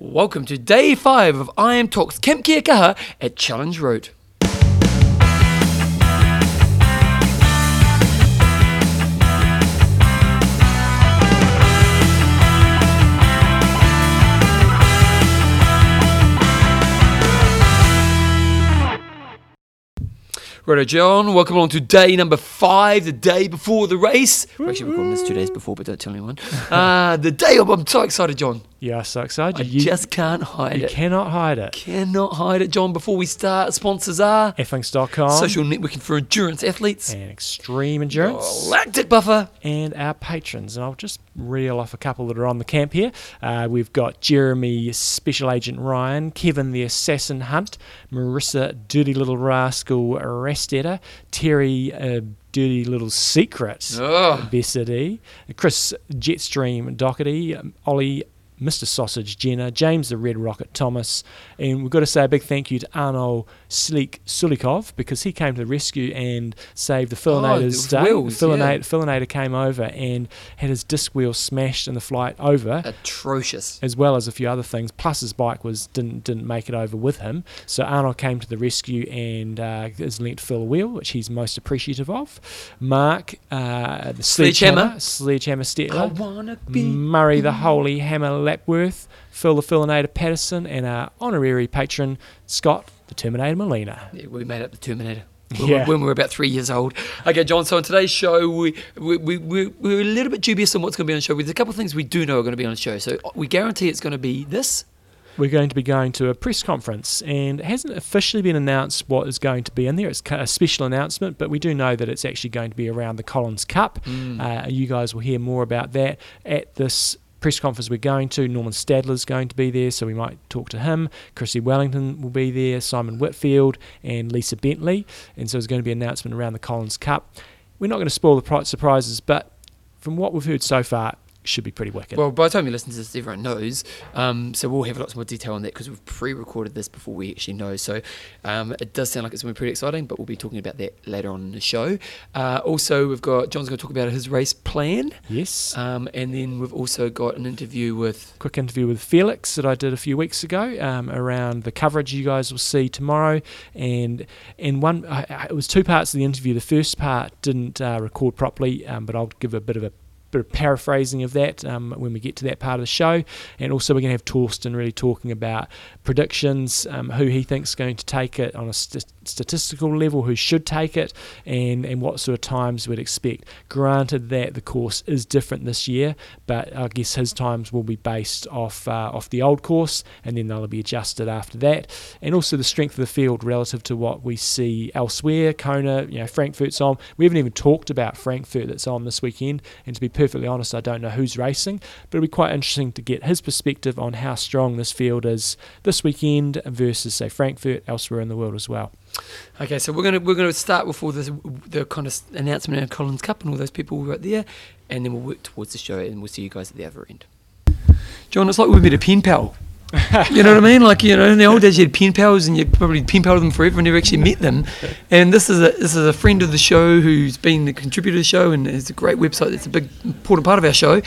Welcome to day five of IMTalk's Camp Kia Kaha at Challenge Roth. Righto, John. Welcome along to day number five, the day before the race. We're actually recording this two days before, but don't tell anyone. Uh, the day of, I'm so excited, John. Yeah, so excited. I You, just can't hide you it. You cannot hide it. Cannot hide it, John. Before we start, sponsors are Flinks.com Social Networking for Endurance Athletes, and Extreme Endurance Lactic Buffer, and our patrons. And I'll just reel off a couple that are on the camp here. Uh, we've got Jeremy, Special Agent Ryan, Kevin the Assassin Hunt, Marissa, Dirty Little Rascal Rastetta, Terry, uh, Dirty Little Secret, Oh. Bessity, Chris Jetstream Doherty, um, Ollie. Mr. Sausage Jenner, James the Red Rocket Thomas, and we've got to say a big thank you to Arno Sleek Sulikov because he came to the rescue and saved the Fillinator's the day. wheels, Fillinator, Fillinator came over and had his disc wheel smashed in the flight over, Atrocious. as well as a few other things. Plus, his bike was didn't didn't make it over with him. So Arnold came to the rescue and uh, has lent Phil a wheel, which he's most appreciative of. Mark, uh, the Sledgehammer. sledgehammer, sledgehammer I wanna be. Murray the Holy Hammer Lapworth, Phil the Fillinator Patterson, and our honorary patron Scott the Terminator Molina. Yeah, we made up the Terminator. Yeah. When we were about three years old. Okay, John. So on today's show, we we, we, we we're a little bit dubious on what's going to be on the show. There's a couple of things we do know are going to be on the show. So we guarantee it's going to be this. We're going to be going to a press conference, and it hasn't officially been announced what is going to be in there. It's a special announcement, but we do know that it's actually going to be around the Collins Cup. Uh, you guys will hear more about that at this press conference we're going to. Normann Stadler's going to be there, so we might talk to him. Chrissie Wellington will be there, Simon Whitfield, and Lisa Bentley. And so there's going to be an announcement around the Collins Cup. We're not going to spoil the surprises, but from what we've heard so far, should be pretty wicked. Well, by the time you listen to this, everyone knows. Um, so we'll have lots more detail on that because we've pre-recorded this before we actually know. So um, it does sound like it's going to be pretty exciting, but we'll be talking about that later on in the show. Uh, also, we've got John's going to talk about his race plan, yes. um, and then we've also got an interview with. quick interview with Felix that I did a few weeks ago um, around the coverage you guys will see tomorrow, and and one I, I- it was two parts of the interview. The first part didn't uh, record properly, um, but I'll give a bit of a bit of paraphrasing of that um, when we get to that part of the show, and also we're going to have Thorsten really talking about predictions, um, who he thinks is going to take it on a st- statistical level, who should take it, and and what sort of times we'd expect. Granted that the course is different this year, but I guess his times will be based off uh, off the old course, and then they'll be adjusted after that. And also the strength of the field relative to what we see elsewhere. Kona, you know, Frankfurt's on. We haven't even talked about Frankfurt that's on this weekend. And to be perfectly honest, I don't know who's racing, but it'll be quite interesting to get his perspective on how strong this field is this weekend versus say Frankfurt elsewhere in the world as well. Okay, so we're gonna we're gonna start with all this the kind of announcement of Collins Cup and all those people right there, and then we'll work towards the show, and we'll see you guys at the other end. John, it's like we met a pen pal. You know what I mean? Like you know, in the old days, you had pen pals, and you probably pen pal them forever, and never actually met them. And this is a this is a friend of the show who's been the contributor to the show, and it's a great website. That's a big important part of our show,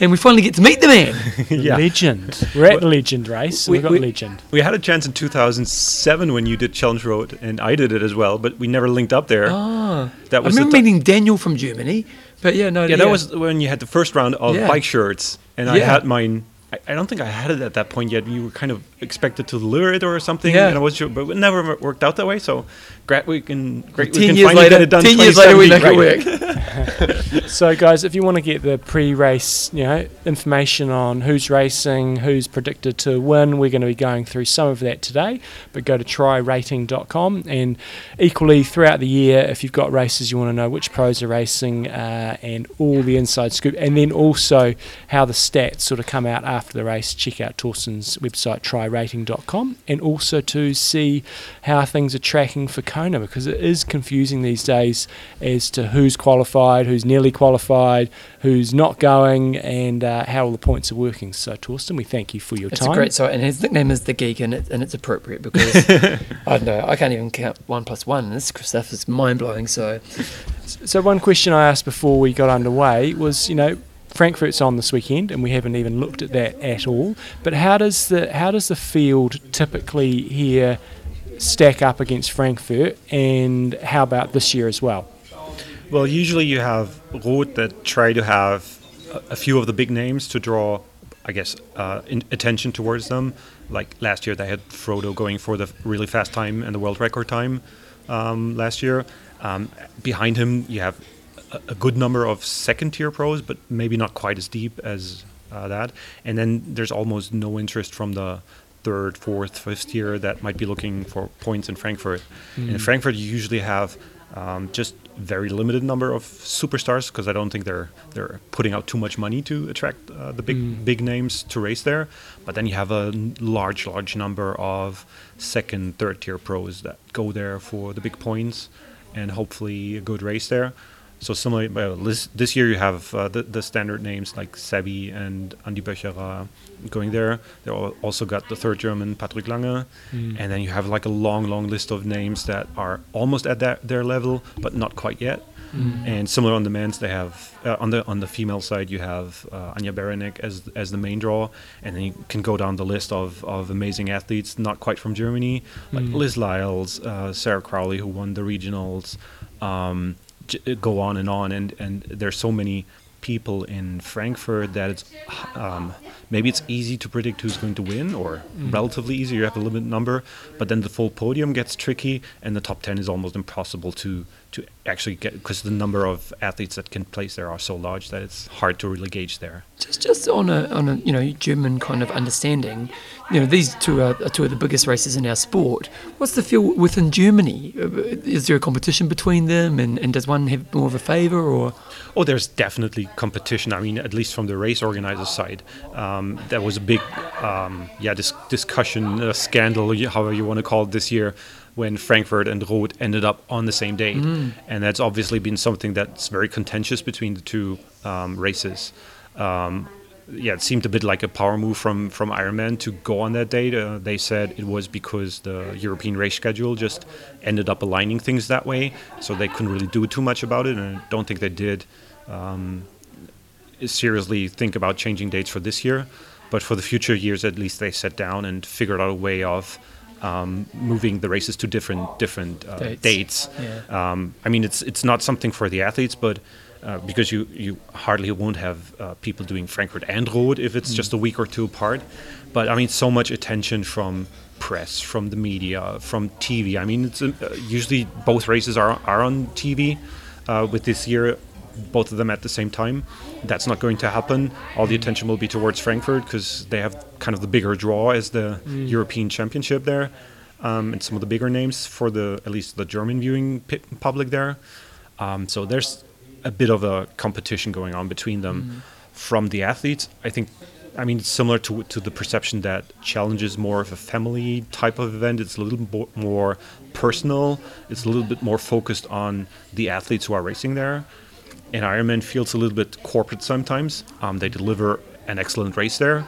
and we finally get to meet the man. Yeah. Legend. We're at the legend race. We- we've got we- legend. We had a chance in 2007 when you did Challenge Roth, and I did it as well, but we never linked up there. Ah, that I was the remember ti- meeting Daniel from Germany, but yeah, no, yeah, that was when you had the first round of Yeah. bike shirts, and I had mine. I, I don't think I had it at that point yet. You were kind of expected to lure it or something, Yeah. and I was sure, but it never worked out that way. So, great, we can great. we ten can years later. get it done. Ten years later, we make it work. So, guys, if you want to get the pre-race, you know, information on who's racing, who's predicted to win, we're going to be going through some of that today. But go to trirating.com, and equally throughout the year, if you've got races you want to know which pros are racing uh, and all the inside scoop, and then also how the stats sort of come out after the race, check out Thorsten's website trirating.com, and also to see how things are tracking for Kona because it is confusing these days as to who's qualified, who's nearly qualified, who's not going, and uh, how all the points are working. So, Thorsten, we thank you for your It's time. a great site, and his nickname is the Geek, and, it, and it's appropriate because I don't know, I can't even count one plus one. This stuff is mind blowing. So So, one question I asked before we got underway was, you know, Frankfurt's on this weekend, and we haven't even looked at that at all. But how does the how does the field typically here stack up against Frankfurt, and how about this year as well? Well, usually you have Roth that try to have a, a few of the big names to draw, I guess, uh, in, attention towards them. Like last year, they had Frodo going for the really fast time and the world record time um, last year. Um, behind him, you have a, a good number of second tier pros, but maybe not quite as deep as uh, that. And then there's almost no interest from the third, fourth, fifth tier that might be looking for points in Frankfurt. In Frankfurt, you usually have um, just very limited number of superstars because I don't think they're they're putting out too much money to attract uh, the big big names to race there. But then you have a large large number of second, third tier pros that go there for the big points and hopefully a good race there. So similarly, well, this, this year you have uh, the, the standard names like Sebi and Andy Böcherer going there. They al- also got the third German Patrick Lange, and then you have like a long, long list of names that are almost at that, their level, but not quite yet. And similar on the men's, they have uh, on the on the female side you have uh, Anja Beranek as as the main draw, and then you can go down the list of, of amazing athletes not quite from Germany, like Liz Lyles, uh, Sarah Crowley who won the regionals, um, go on and on, and and there's so many people in Frankfurt that it's um, maybe it's easy to predict who's going to win or relatively easy. You have a limited number, but then the full podium gets tricky, and the top ten is almost impossible to to actually get because the number of athletes that can place there are so large that it's hard to really gauge there. Just, just on a, on a, you know, German kind of understanding, you know, these two are, are two of the biggest races in our sport. What's the feel within Germany? Uh, Is there a competition between them, and, and does one have more of a favour, or? Oh, there's definitely competition. I mean, at least from the race organizer side, um, there was a big, um, yeah, dis- discussion, uh, scandal, however you want to call it, this year, when Frankfurt and Roth ended up on the same date, and that's obviously been something that's very contentious between the two um, races. Um, yeah, it seemed a bit like a power move from from Ironman to go on that date. Uh, they said it was because the European race schedule just ended up aligning things that way, so they couldn't really do too much about it, and I don't think they did um, seriously think about changing dates for this year. But for the future years, at least they sat down and figured out a way of um, moving the races to different different uh, Dates. dates. Yeah. Um, I mean, it's it's not something for the athletes, but uh, because you you hardly won't have uh, people doing Frankfurt and Roth if it's just a week or two apart. But I mean, so much attention from press, from the media, from TV. I mean, it's uh, usually both races are are on TV. Uh, with this year, both of them at the same time. That's not going to happen. All the attention will be towards Frankfurt because they have kind of the bigger draw as the European Championship there, um, and some of the bigger names for the at least the German viewing public there. Um, so there's a bit of a competition going on between them. From the athletes, I think. I mean, it's similar to to the perception that challenge is more of a family type of event. It's a little bo- more personal. It's a little bit more focused on the athletes who are racing there. And Ironman feels a little bit corporate sometimes. Um, they deliver an excellent race there,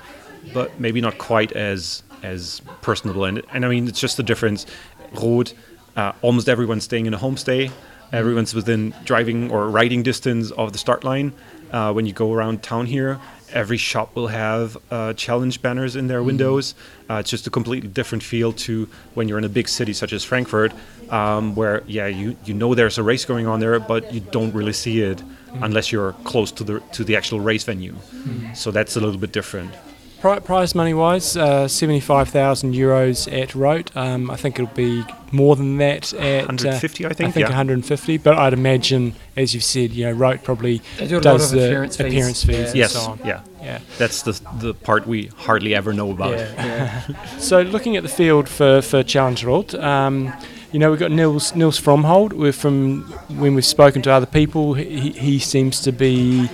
but maybe not quite as as personable. And and I mean, it's just the difference. Roth, uh, almost everyone's staying in a homestay. Everyone's within driving or riding distance of the start line. Uh, when you go around town here, every shop will have uh, challenge banners in their windows. Uh, it's just a completely different feel to when you're in a big city such as Frankfurt, um, where yeah, you you know there's a race going on there, but you don't really see it unless you're close to the to the actual race venue. So that's a little bit different. Pri- prize money wise, uh, 75,000 euros at Roth. Um, I think it'll be more than that at. uh, 150, I I think. think yeah. 150, but I'd imagine, as you've said, you know, Roth probably do does the appearance fees. appearance fees Yeah. and Yes. so on. Yeah. Yeah. That's the the part we hardly ever know about. yeah. So looking at the field for for Challenge Roth, um, you know we've got Nils Nils Frommhold. We're from when we've spoken to other people, he, he seems to be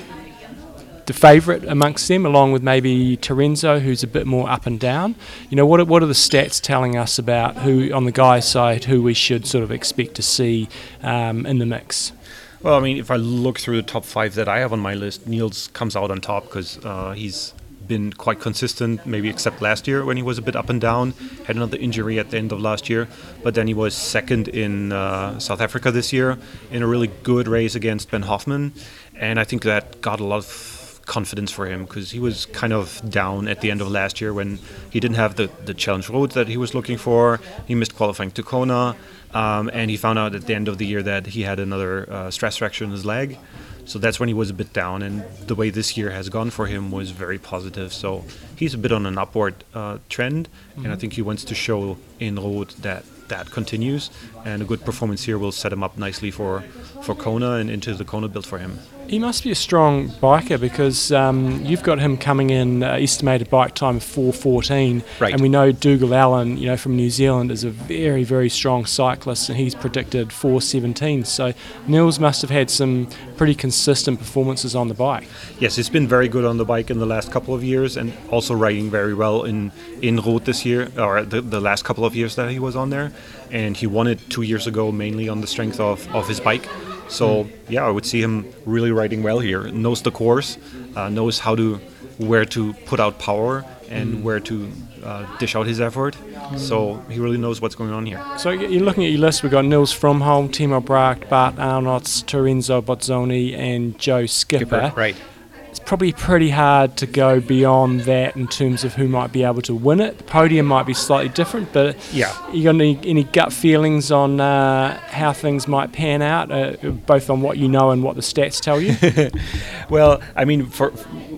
the favourite amongst them, along with maybe Terenzo, who's a bit more up and down. You know what are, what are the stats telling us about who on the guys' side who we should sort of expect to see um, in the mix? Well, I mean, if I look through the top five that I have on my list, Nils comes out on top because uh, he's been quite consistent, maybe except last year when he was a bit up and down. Had another injury at the end of last year, but then he was second in uh, South Africa this year in a really good race against Ben Hoffman, and I think that got a lot of confidence for him because he was kind of down at the end of last year when he didn't have the, the challenge Roth that he was looking for. He missed qualifying to Kona, um, and he found out at the end of the year that he had another uh, stress fracture in his leg. So that's when he was a bit down, and the way this year has gone for him was very positive. So he's a bit on an upward uh, trend, and I think he wants to show in Roth that that continues, and a good performance here will set him up nicely for for Kona and into the Kona build for him. He must be a strong biker because um, you've got him coming in uh, estimated bike time of 4:14, Right. and we know Dougal Allan, you know, from New Zealand, is a very very strong cyclist, and he's predicted 4:17. So Nils must have had some pretty consistent performances on the bike. Yes, he's been very good on the bike in the last couple of years, and also riding very well in in Roth this year or the, the last couple of years that he was on there. And he won it two years ago, mainly on the strength of, of his bike. So yeah, I would see him really riding well here. Knows the course, uh, knows how to where to put out power and where to uh, dish out his effort. So he really knows what's going on here. So you're looking at your list. We've got Nils Frommhold, Timo Bracht, Bart Aernouts, Terenzo Bozzone, and Joe Skipper. right? It's probably pretty hard to go beyond that in terms of who might be able to win it. The podium might be slightly different, but Yeah. you got any, any gut feelings on uh, how things might pan out, uh, both on what you know and what the stats tell you? Well, I mean, for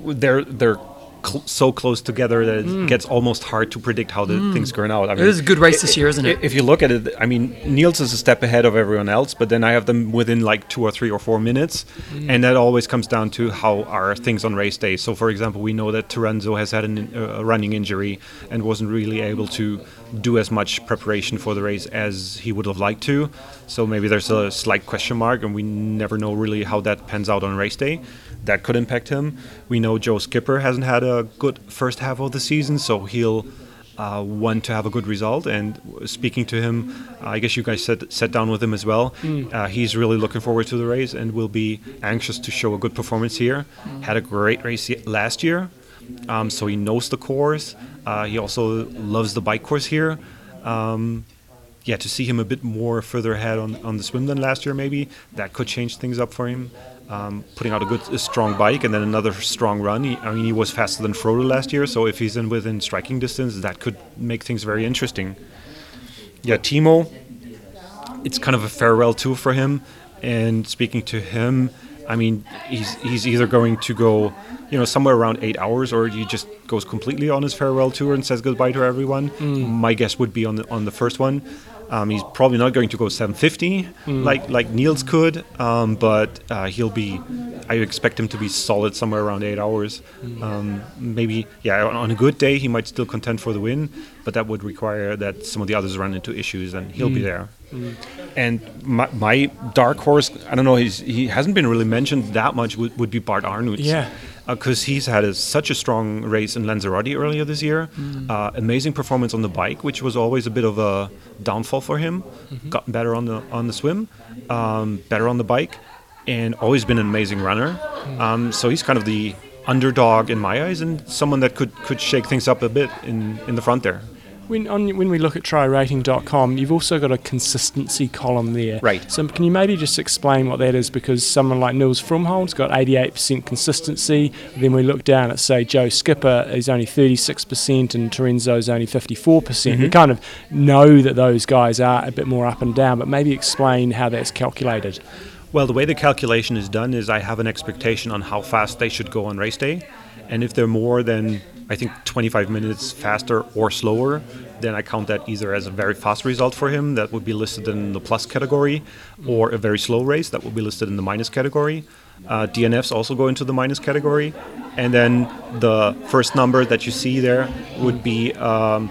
they're they're cl- so close together that it mm. gets almost hard to predict how the mm. things turn out. I mean, It is a good race i- this year, isn't it? If you look at it, I mean, Nils is a step ahead of everyone else, but then I have them within like two or three or four minutes, mm. and that always comes down to how are things on race day. So, for example, we know that Terenzo has had uh, a running injury and wasn't really able to do as much preparation for the race as he would have liked to. So maybe there's a slight question mark, and we never know really how that pans out on race day. That could impact him. We know Joe Skipper hasn't had a good first half of the season, so he'll uh, want to have a good result. And speaking to him, I guess you guys sat, sat down with him as well. Uh, he's really looking forward to the race and will be anxious to show a good performance here. Had a great race last year, um, so he knows the course. Uh, he also loves the bike course here. Um, yeah, to see him a bit more further ahead on, on the swim than last year, maybe that could change things up for him. Um, putting out a good, a strong bike and then another strong run. He, I mean, he was faster than Frodo last year, so if he's in within striking distance, that could make things very interesting. Yeah, Timo, it's kind of a farewell tour for him. And speaking to him, I mean, he's he's either going to go, you know, somewhere around eight hours, or he just goes completely on his farewell tour and says goodbye to everyone. Mm. My guess would be on the on the first one. Um, he's probably not going to go 750 like like Nils could, um, but uh, he'll be. I expect him to be solid somewhere around eight hours. Um, maybe, yeah, on, on a good day he might still contend for the win, but that would require that some of the others run into issues, and he'll be there. And my, my dark horse, I don't know, he's, he hasn't been really mentioned that much, would, would be Bart Aernouts. Yeah. Because he's had a, such a strong race in Lanzarote earlier this year. Uh, amazing performance on the bike, which was always a bit of a downfall for him. Gotten better on the on the swim, um, better on the bike, and always been an amazing runner. Um, so he's kind of the underdog in my eyes, and someone that could, could shake things up a bit in, in the front there. When, on, when we look at trirating.com, you've also got a consistency column there. Right. So can you maybe just explain what that is? Because someone like Nils Frommhold's got 88% consistency. Then we look down at, say, Joe Skipper, he's only 36%, and Terenzo's only 54%. Mm-hmm. We kind of know that those guys are a bit more up and down, but maybe explain how that's calculated. Well, the way the calculation is done is I have an expectation on how fast they should go on race day. And if they're more than, I think, 25 minutes faster or slower, then I count that either as a very fast result for him, that would be listed in the plus category, or a very slow race, that would be listed in the minus category. Uh, DNFs also go into the minus category. And then the first number that you see there would be um,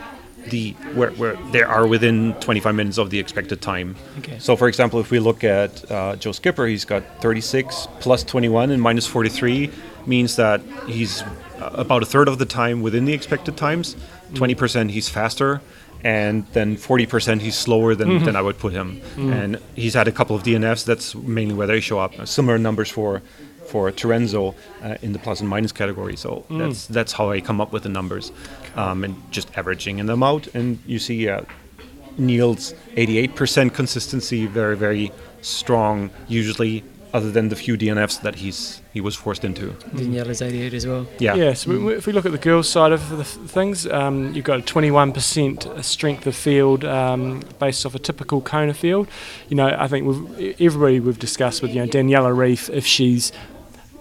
the where, where they are within 25 minutes of the expected time. Okay. So, for example, if we look at uh, Joe Skipper, he's got 36 plus 21 and minus 43 means that he's about a third of the time within the expected times. 20% he's faster, and then 40% he's slower than, than I would put him. And he's had a couple of DNFs. That's mainly where they show up. Similar numbers for for Terenzo uh, in the plus and minus category. So that's that's how I come up with the numbers, um, and just averaging them out. And you see, uh, Nils 88% consistency, very very strong. Usually other than the few DNFs that he's he was forced into. Daniela's 88 as well. Yeah. Yeah, so we- if we look at the girls' side of the things, um, you've got a 21% strength of field um, based off a typical Kona field. You know, I think we've, everybody we've discussed with, you know, Daniela Ryf, if she's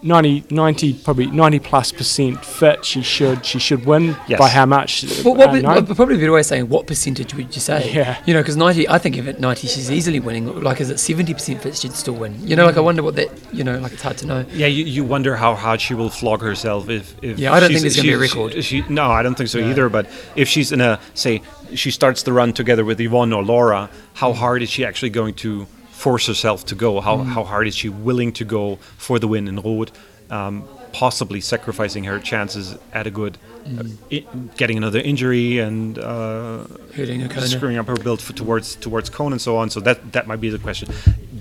90, 90, probably 90 plus percent fit, she should she should win. Yes. By how much? Well, what, uh, no? what- probably a better way of saying what percentage would you say? Yeah. You know, because 90, I think if at 90 she's easily winning. Like, is it 70% fit she'd still win? You know, like I wonder what that, you know, like it's hard to know. Yeah, you, you wonder how hard she will flog herself if. if Yeah, I don't think she's- there's gonna be a record. She, no, I don't think so either. But if she's in a say, she starts the run together with Yvonne or Laura, how hard is she actually going to force herself to go? How how hard is she willing to go for the win in Roth? Um, possibly sacrificing her chances at a good, uh, i- getting another injury and uh, Hurting a Kona. screwing up her build for, towards towards Cone and so on. So that that might be the question.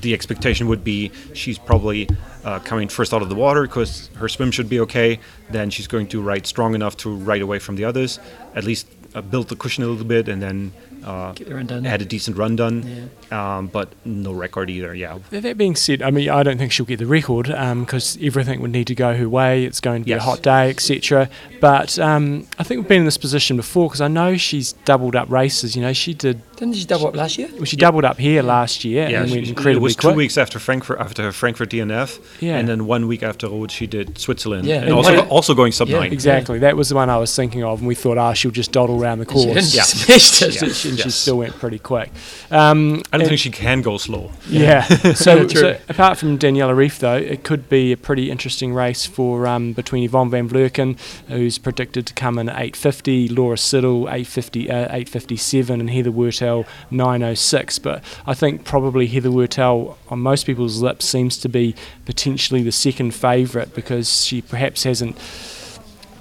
The expectation would be she's probably uh, coming first out of the water because her swim should be okay. Then she's going to ride strong enough to ride away from the others. At least uh, build the cushion a little bit and then uh, Get the run done. had a decent run done. Um, but no record either. Yeah. That that being said, I mean, I don't think she'll get the record because everything would need to go her way. It's going to be Yes. a hot day, etc. But um, I think we've been in this position before because I know she's doubled up races. You know, she did. Didn't she double up last year? Well, she doubled up here last year Yeah, and she- went it was quick. two weeks after Frankfurt after her Frankfurt DNF, Yeah. and then one week after Rhodes she did Switzerland, Yeah, and, and also what- also going sub Yeah, nine. Exactly, that was the one I was thinking of, and we thought, ah, she'll just dawdle around the And she course. didn't. Yeah. It. Yeah. she, and she still went pretty quick. Um, I don't think she can go slow. Yeah. so, True. so apart from Daniela Ryf, though, it could be a pretty interesting race for um, between Yvonne van Vlerken, who's predicted to come in at 850, Laura Siddall 850, uh, 857, and Heather Wurtele 906. But I think probably Heather Wurtele, on most people's lips, seems to be potentially the second favourite because she perhaps hasn't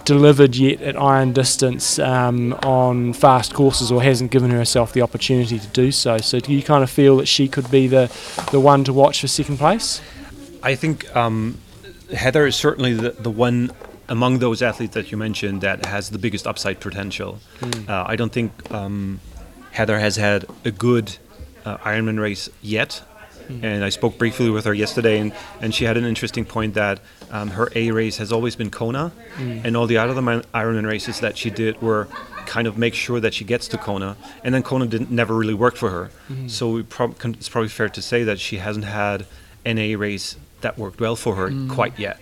delivered yet at iron distance um, on fast courses or hasn't given herself the opportunity to do so. So do you kind of feel that she could be the, the one to watch for second place? I think um, Heather is certainly the, the one among those athletes that you mentioned that has the biggest upside potential. Uh, I don't think um, Heather has had a good uh, Ironman race yet. And I spoke briefly with her yesterday, and, and she had an interesting point that um, her A race has always been Kona, and all the other Ironman races that she did were kind of make sure that she gets to Kona, and then Kona didn't never really worked for her. So we prob- it's probably fair to say that she hasn't had an A race that worked well for her quite yet.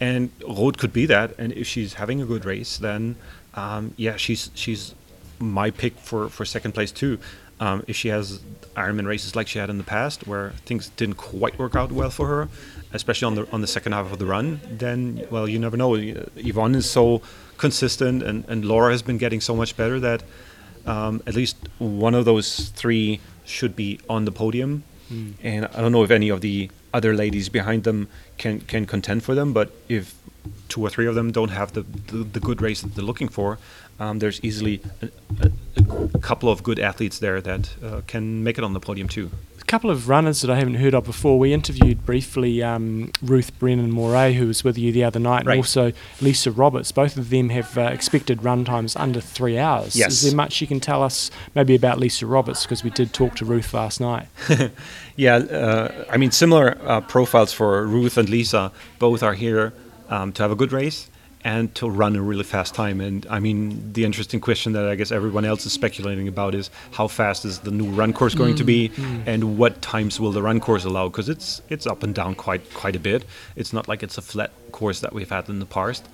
And Roth could be that, and if she's having a good race, then um, yeah, she's she's my pick for, for second place too. Um, if she has Ironman races like she had in the past, where things didn't quite work out well for her, especially on the on the second half of the run, then well, you never know. Yvonne is so consistent, and, and Laura has been getting so much better that um, at least one of those three should be on the podium. And I don't know if any of the other ladies behind them can can contend for them, but if two or three of them don't have the the, the good race that they're looking for, um, there's easily a, a, a couple of good athletes there that uh, can make it on the podium too. A couple of runners that I haven't heard of before. We interviewed briefly um, Ruth Brennan Morrey, who was with you the other night, Right. and also Lisa Roberts. Both of them have uh, expected run times under three hours. Yes. Is there much you can tell us maybe about Lisa Roberts? Because we did talk to Ruth last night. Yeah, uh, I mean similar uh, profiles for Ruth and Lisa. Both are here um, to have a good race and to run a really fast time. And I mean, the interesting question that I guess everyone else is speculating about is how fast is the new run course going to be, and what times will the run course allow? Because it's it's up and down quite quite a bit. It's not like it's a flat course that we've had in the past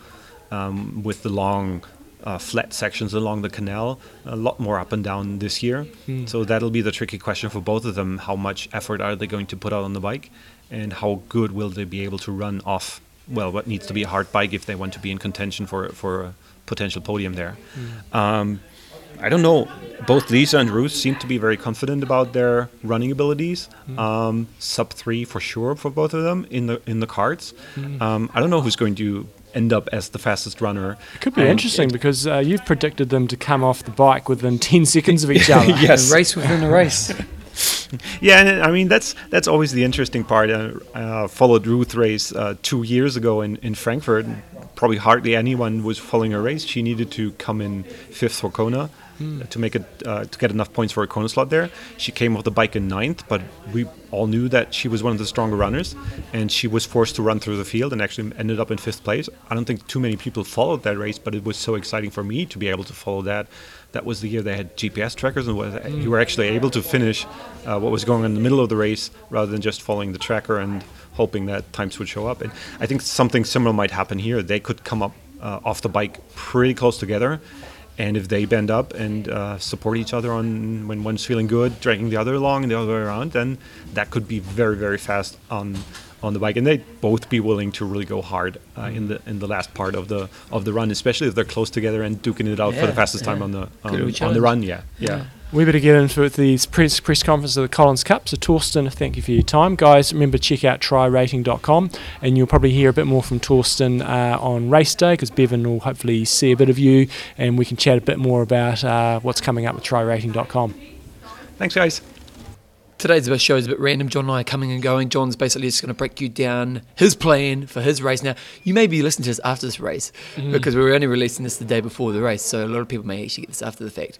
um, with the long. Uh, flat sections along the canal, a lot more up and down this year. So that'll be the tricky question for both of them. How much effort are they going to put out on the bike, and how good will they be able to run off? Well, what needs to be a hard bike if they want to be in contention for for a potential podium there. Um, I don't know. Both Lisa and Ruth seem to be very confident about their running abilities. Um, sub three for sure for both of them in the in the cards. Um, I don't know who's going to end up as the fastest runner. It could be And interesting it- because uh, you've predicted them to come off the bike within 10 seconds of each other. Yes. A race within a race. Yeah, and I mean that's that's always the interesting part. Uh, uh, followed Ruth race uh, two years ago in in Frankfurt. probably hardly anyone was following her race. She needed to come in fifth for Kona Hmm. to make it uh, to get enough points for a Kona slot there. She came off the bike in ninth, but we all knew that she was one of the stronger runners, and she was forced to run through the field and actually ended up in fifth place. I don't think too many people followed that race, but it was so exciting for me to be able to follow that. That was the year they had GPS trackers, and you were actually able to finish uh, what was going on in the middle of the race rather than just following the tracker and hoping that times would show up. And I think something similar might happen here. They could come up uh, off the bike pretty close together, and if they bend up and uh, support each other on when one's feeling good, dragging the other along and the other way around, then that could be very very fast on on the bike, and they'd both be willing to really go hard uh, in the in the last part of the of the run, especially if they're close together and duking it out for the Yeah, fastest time on the um, on the run. Yeah, yeah. We better get into these press, press conference of the Collins Cup. So, Thorsten, thank you for your time. Guys, remember check out trirating.com and you'll probably hear a bit more from Thorsten uh, on race day because Bevan will hopefully see a bit of you and we can chat a bit more about uh, what's coming up with trirating.com. Thanks, guys. Today's best show is a bit random. John and I are coming and going. John's basically just going to break you down his plan for his race. Now, you may be listening to this after this race because we were only releasing this the day before the race, so a lot of people may actually get this after the fact.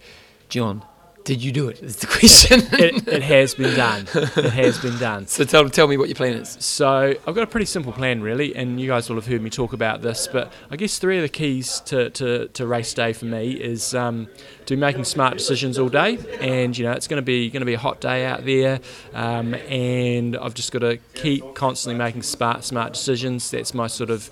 John, did you do it? Is the question. it, it has been done. It has been done. so tell, tell me what your plan is. So I've got a pretty simple plan, really, and you guys will have heard me talk about this. But I guess three of the keys to, to, to race day for me is um, to be making smart decisions all day, and you know it's going to be going to be a hot day out there, um, and I've just got to keep constantly making smart smart decisions. That's my sort of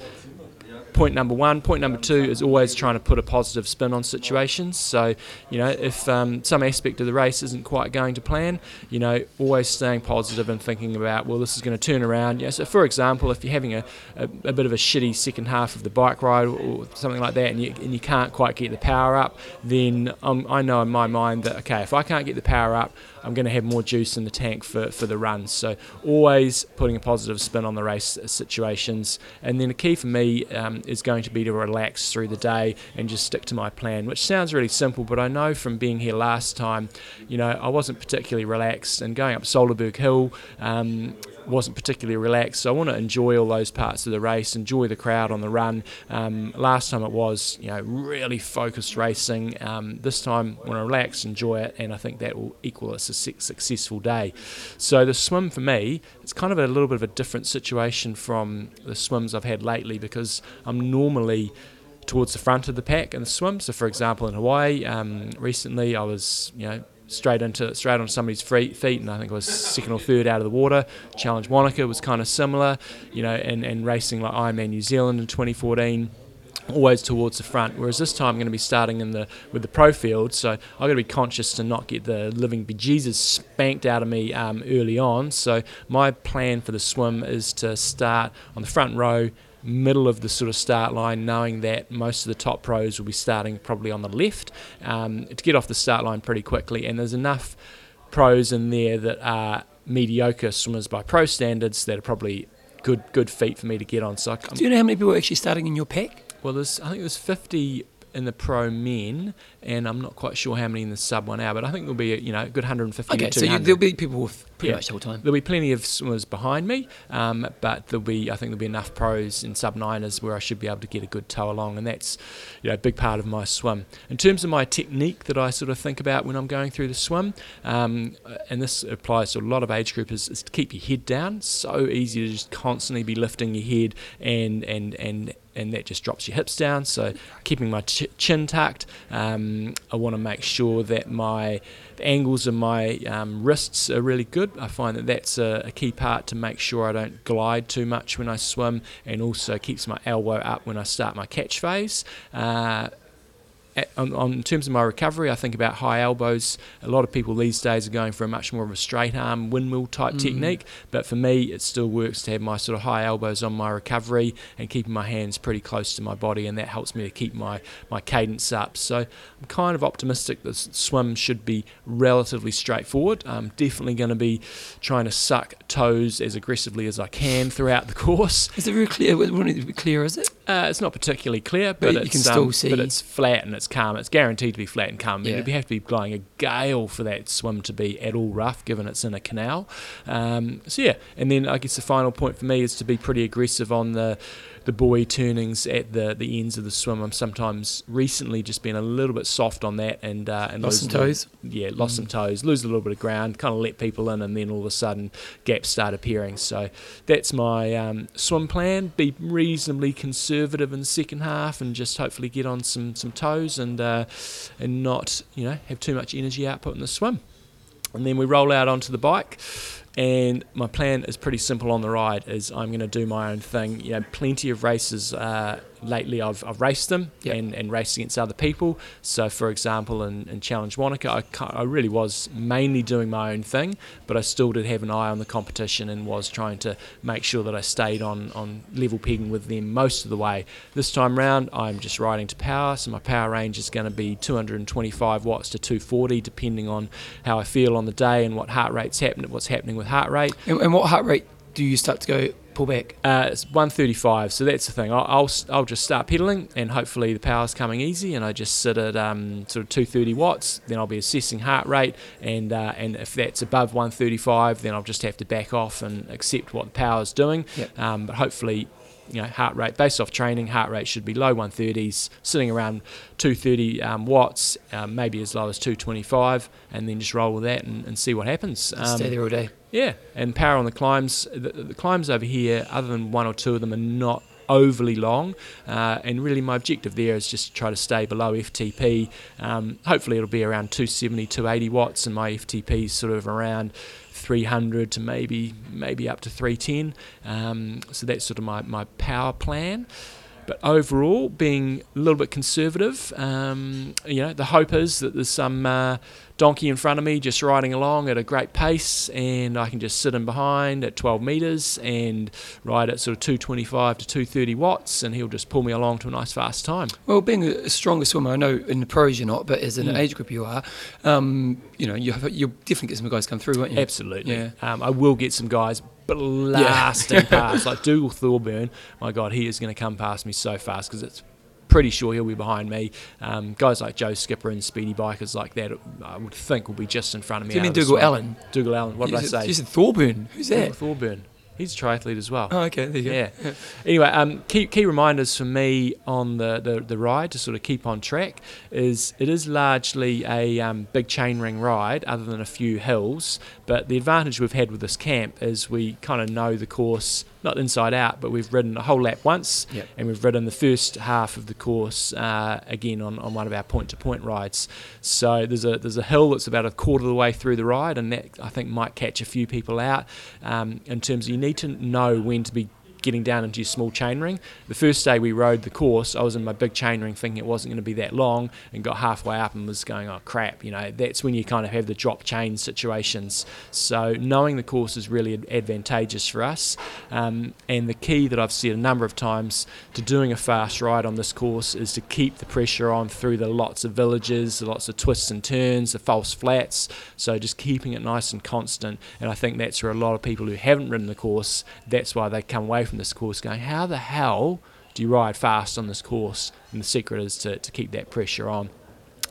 point number one. Point number two is always trying to put a positive spin on situations. So, you know, if um, some aspect of the race isn't quite going to plan, you know, always staying positive and thinking about, well, this is going to turn around. Yeah. So, for example, if you're having a, a, a bit of a shitty second half of the bike ride or something like that, and you, and you can't quite get the power up, then um, I know in my mind that okay, if I can't get the power up, I'm going to have more juice in the tank for, for the run. So always putting a positive spin on the race situations. And then the key for me um, is going to be to relax through the day and just stick to my plan, which sounds really simple, but I know from being here last time, you know, I wasn't particularly relaxed. And going up Solarer Berg Hill, um, wasn't particularly relaxed. So I want to enjoy all those parts of the race, enjoy the crowd on the run. Um, last time it was, you know, really focused racing. Um, this time, I want to relax, enjoy it, and I think that will equal a su- successful day. So the swim for me, it's kind of a little bit of a different situation from the swims I've had lately because I'm normally towards the front of the pack in the swim. So, for example, in Hawaii, um, recently I was, you know, straight into straight on somebody's feet, and I think I was second or third out of the water. Challenge Wanaka was kind of similar, you know, and, and racing like Ironman New Zealand in 2014 always towards the front. Whereas this time I'm going to be starting in the with the pro field, so I've got to be conscious to not get the living bejesus spanked out of me um, early on. So my plan for the swim is to start on the front row. Middle of the sort of start line, knowing that most of the top pros will be starting probably on the left um, to get off the start line pretty quickly, and there's enough pros in there that are mediocre swimmers by pro standards that are probably good good feet for me to get on. So I'm, Do you know how many people are actually starting in your pack? well, there's I think there's 50 in the pro men, and I'm not quite sure how many in the sub one hour, but I think there'll be a, you know a good 150 Okay, to so 200. you, there'll be people with pretty Yeah. much the whole time. There'll be plenty of swimmers behind me, um, but there'll be I think there'll be enough pros in sub niners where I should be able to get a good tow along, and that's you know a big part of my swim. In terms of my technique that I sort of think about when I'm going through the swim, um, and this applies to a lot of age groups, is, is to keep your head down. So easy to just constantly be lifting your head and and and and that just drops your hips down. So keeping my ch- chin tucked. Um, I want to make sure that my angles of my um, wrists are really good. I find that that's a, a key part to make sure I don't glide too much when I swim, and also keeps my elbow up when I start my catch phase. Uh, on, on in terms of my recovery, I think about high elbows. A lot of people these days are going for a much more of a straight arm windmill type mm. technique, but for me, it still works to have my sort of high elbows on my recovery and keeping my hands pretty close to my body, and that helps me to keep my my cadence up. So I'm kind of optimistic that swim should be relatively straightforward. I'm definitely going to be trying to suck toes as aggressively as I can throughout the course. Is it very clear? When it be clear, is it? Uh, it's not particularly clear, But but, you it's, can still um, see- But it's flat and it's calm. It's guaranteed to be flat and calm. Yeah. You have to be blowing a gale for that swim to be at all rough, given it's in a canal. Um, so yeah, and then I guess the final point for me is to be pretty aggressive on the the buoy turnings at the, the ends of the swim. I'm sometimes recently just been a little bit soft on that and uh, and Lost some a little- toes? yeah, lost some toes, lose a little bit of ground, kind of let people in, and then all of a sudden gaps start appearing. So that's my um, swim plan. Be reasonably conservative in the second half, and just hopefully get on some some toes and uh, and not you know have too much energy output in the swim. And then we roll out onto the bike. And my plan is pretty simple on the ride. Is I'm going to do my own thing. You know, plenty of races uh, lately. I've, I've raced them Yep. and, and raced against other people. So, for example, in, in Challenge Wanaka, I, I really was mainly doing my own thing, but I still did have an eye on the competition and was trying to make sure that I stayed on, on level pegging with them most of the way. This time round, I'm just riding to power, so my power range is going to be 225 watts to 240, depending on how I feel on the day and what heart rate's happening, what's happening with heart rate. And, and what heart rate do you start to go pull back? Uh, it's 135, so that's the thing. I'll, I'll, I'll just start pedaling, and hopefully the power's coming easy, and I just sit at um, sort of 230 watts. Then I'll be assessing heart rate, and uh, and if that's above 135, then I'll just have to back off and accept what the power's doing. Yep. Um, but hopefully, you know, heart rate based off training, heart rate should be low 130s, sitting around 230 um, watts, um, maybe as low as 225, and then just roll with that and, and see what happens. Just stay Um, there all day. yeah, and power on the climbs. The, the climbs over here, other than one or two of them, are not overly long. Uh, and really, my objective there is just to try to stay below FTP. Um, hopefully, it'll be around 270, 280 watts, and my FTP is sort of around 300 to maybe maybe up to 310. Um, so that's sort of my, my power plan. But overall, being a little bit conservative, um, you know, the hope is that there's some uh, donkey in front of me just riding along at a great pace, and I can just sit in behind at 12 meters and ride at sort of 225 to 230 watts, and he'll just pull me along to a nice fast time. Well, being a stronger swimmer, I know in the pros you're not, but as an Mm. age group you are, um, you know, you have, you'll definitely get some guys come through, won't you? Absolutely. Yeah. Um, I will get some guys blasting past, like Dougal Thorburn. My God, he is going to come past me so fast because it's pretty sure he'll be behind me. Um, guys like Joe Skipper and speedy bikers like that, I would think will be just in front of me. Do you mean Dougal. Allan? Dougal Allan. What did you I said, say? You said Thorburn. Who's Dougal that? Thorburn. He's a triathlete as well. Oh, okay. There you go. Yeah. Anyway, um, key, key reminders for me on the, the, the ride to sort of keep on track is it is largely a um, big chainring ride, other than a few hills. But the advantage we've had with this camp is we kind of know the course, not inside out, but we've ridden a whole lap once, Yep. and we've ridden the first half of the course uh, again on, on one of our point to point rides. So there's a there's a hill that's about a quarter of the way through the ride, and that I think might catch a few people out. Um, in terms of you need to know when to be getting down into your small chainring. The first day we rode the course, I was in my big chainring thinking it wasn't going to be that long and got halfway up and was going, oh crap, you know, that's when you kind of have the drop chain situations. So knowing the course is really advantageous for us. Um, and the key that I've said a number of times to doing a fast ride on this course is to keep the pressure on through the lots of villages, the lots of twists and turns, the false flats. So just keeping it nice and constant. And I think that's where a lot of people who haven't ridden the course, that's why they come away from this course going, how the hell do you ride fast on this course? And the secret is to, to keep that pressure on.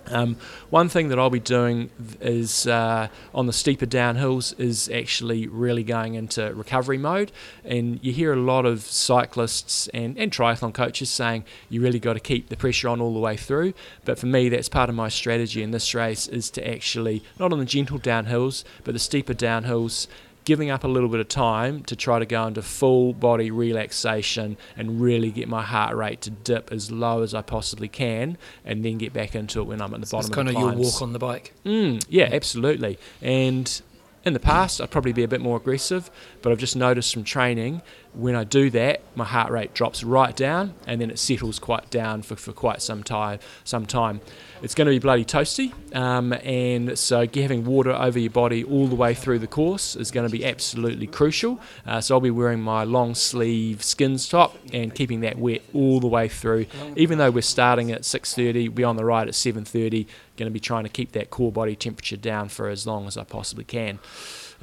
Um, one thing that I'll be doing is uh, on the steeper downhills is actually really going into recovery mode. And you hear a lot of cyclists and, and triathlon coaches saying you really got to keep the pressure on all the way through. But for me, that's part of my strategy in this race is to actually, not on the gentle downhills, but the steeper downhills, giving up a little bit of time to try to go into full body relaxation and really get my heart rate to dip as low as I possibly can, and then get back into it when I'm at the So it's bottom kind of of your walk on the bike. Mm, yeah, absolutely. And in the past, I'd probably be a bit more aggressive, but I've just noticed from training when I do that, my heart rate drops right down, and then it settles quite down for, for quite some time. Some time, it's going to be bloody toasty, um, and so having water over your body all the way through the course is going to be absolutely crucial. Uh, so I'll be wearing my long sleeve skins top and keeping that wet all the way through. Even though we're starting at 6:30, we're on the ride at 7:30. Going to be trying to keep that core body temperature down for as long as I possibly can.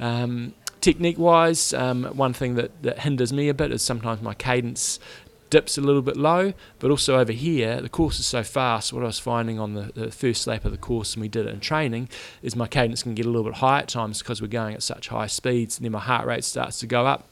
Um, technique wise, um, one thing that, that hinders me a bit is sometimes my cadence dips a little bit low, but also over here, the course is so fast. What I was finding on the, the first lap of the course, and we did it in training, is my cadence can get a little bit high at times because we're going at such high speeds, and then my heart rate starts to go up.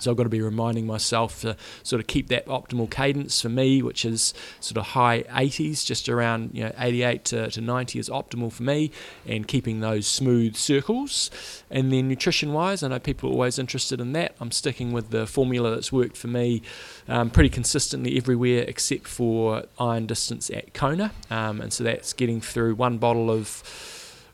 So I've got to be reminding myself to sort of keep that optimal cadence for me, which is sort of high 80s, just around you know 88 to, to 90 is optimal for me, and keeping those smooth circles. And then nutrition wise, I know people are always interested in that. I'm sticking with the formula that's worked for me um, pretty consistently everywhere except for iron distance at Kona, um, and so that's getting through one bottle of.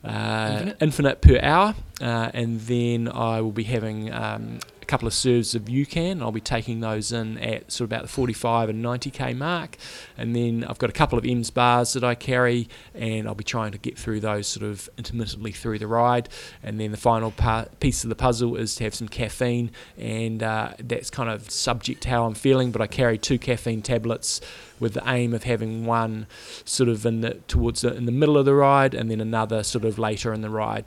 Uh, Infinite? infinite? per hour, uh, and then I will be having um, a couple of serves of UCAN. I'll be taking those in at sort of about the 45 and 90k mark, and then I've got a couple of EMS bars that I carry, and I'll be trying to get through those sort of intermittently through the ride. And then the final part, piece of the puzzle is to have some caffeine, and uh, that's kind of subject to how I'm feeling. But I carry two caffeine tablets with the aim of having one sort of in the towards the, in the middle of the ride, and then another sort of later in the ride.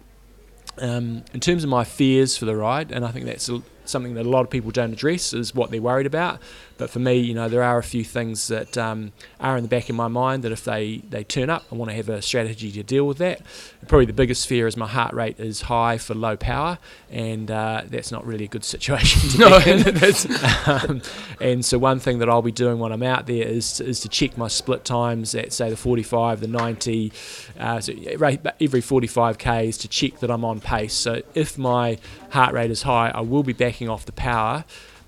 Um, in terms of my fears for the ride, and I think that's a, something that a lot of people don't address, is what they're worried about. But for me, you know, there are a few things that um, are in the back of my mind that if they, they turn up, I want to have a strategy to deal with that. Probably the biggest fear is my heart rate is high for low power, and uh, that's not really a good situation. To No, be in. that's um, and so one thing that I'll be doing when I'm out there is to, is to check my split times at say the 45, the 90, uh, so every 45 k's to check that I'm on pace. So if my heart rate is high, I will be off the power.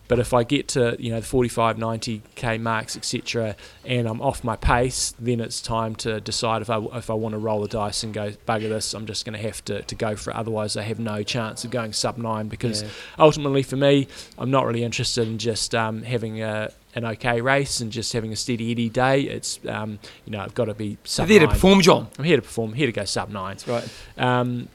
But if I get to you know the 45, 90k marks, etc., and I'm off my pace, then it's time to decide if I if I want to roll the dice and go bugger this. I'm just going to have to to go for it. Otherwise, I have no chance of going sub nine because Yeah. ultimately for me, I'm not really interested in just um, having a an okay race and just having a steady eddy day. It's um, you know I've got to be sub there to perform, John. I'm here to perform. Here to go sub nine. That's right. Um,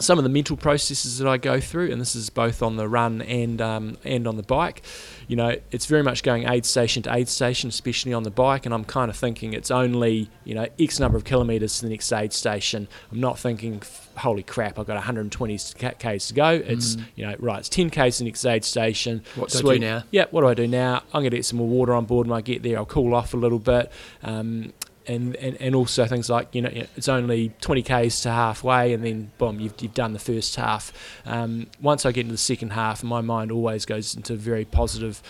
some of the mental processes that I go through, and this is both on the run and um, and on the bike. You know, it's very much going aid station to aid station, especially on the bike. And I'm kind of thinking it's only you know X number of kilometres to the next aid station. I'm not thinking, holy crap, I've got 120 k's to go. It's Mm. you know right, it's 10 k's to the next aid station. What do I do now? Yeah, what do I do now? I'm going to get some more water on board when I get there. I'll cool off a little bit. Um, and, and, and also things like, you know, it's only 20 Ks to halfway and then, boom, you've, you've done the first half. Um, once I get into the second half, my mind always goes into very positive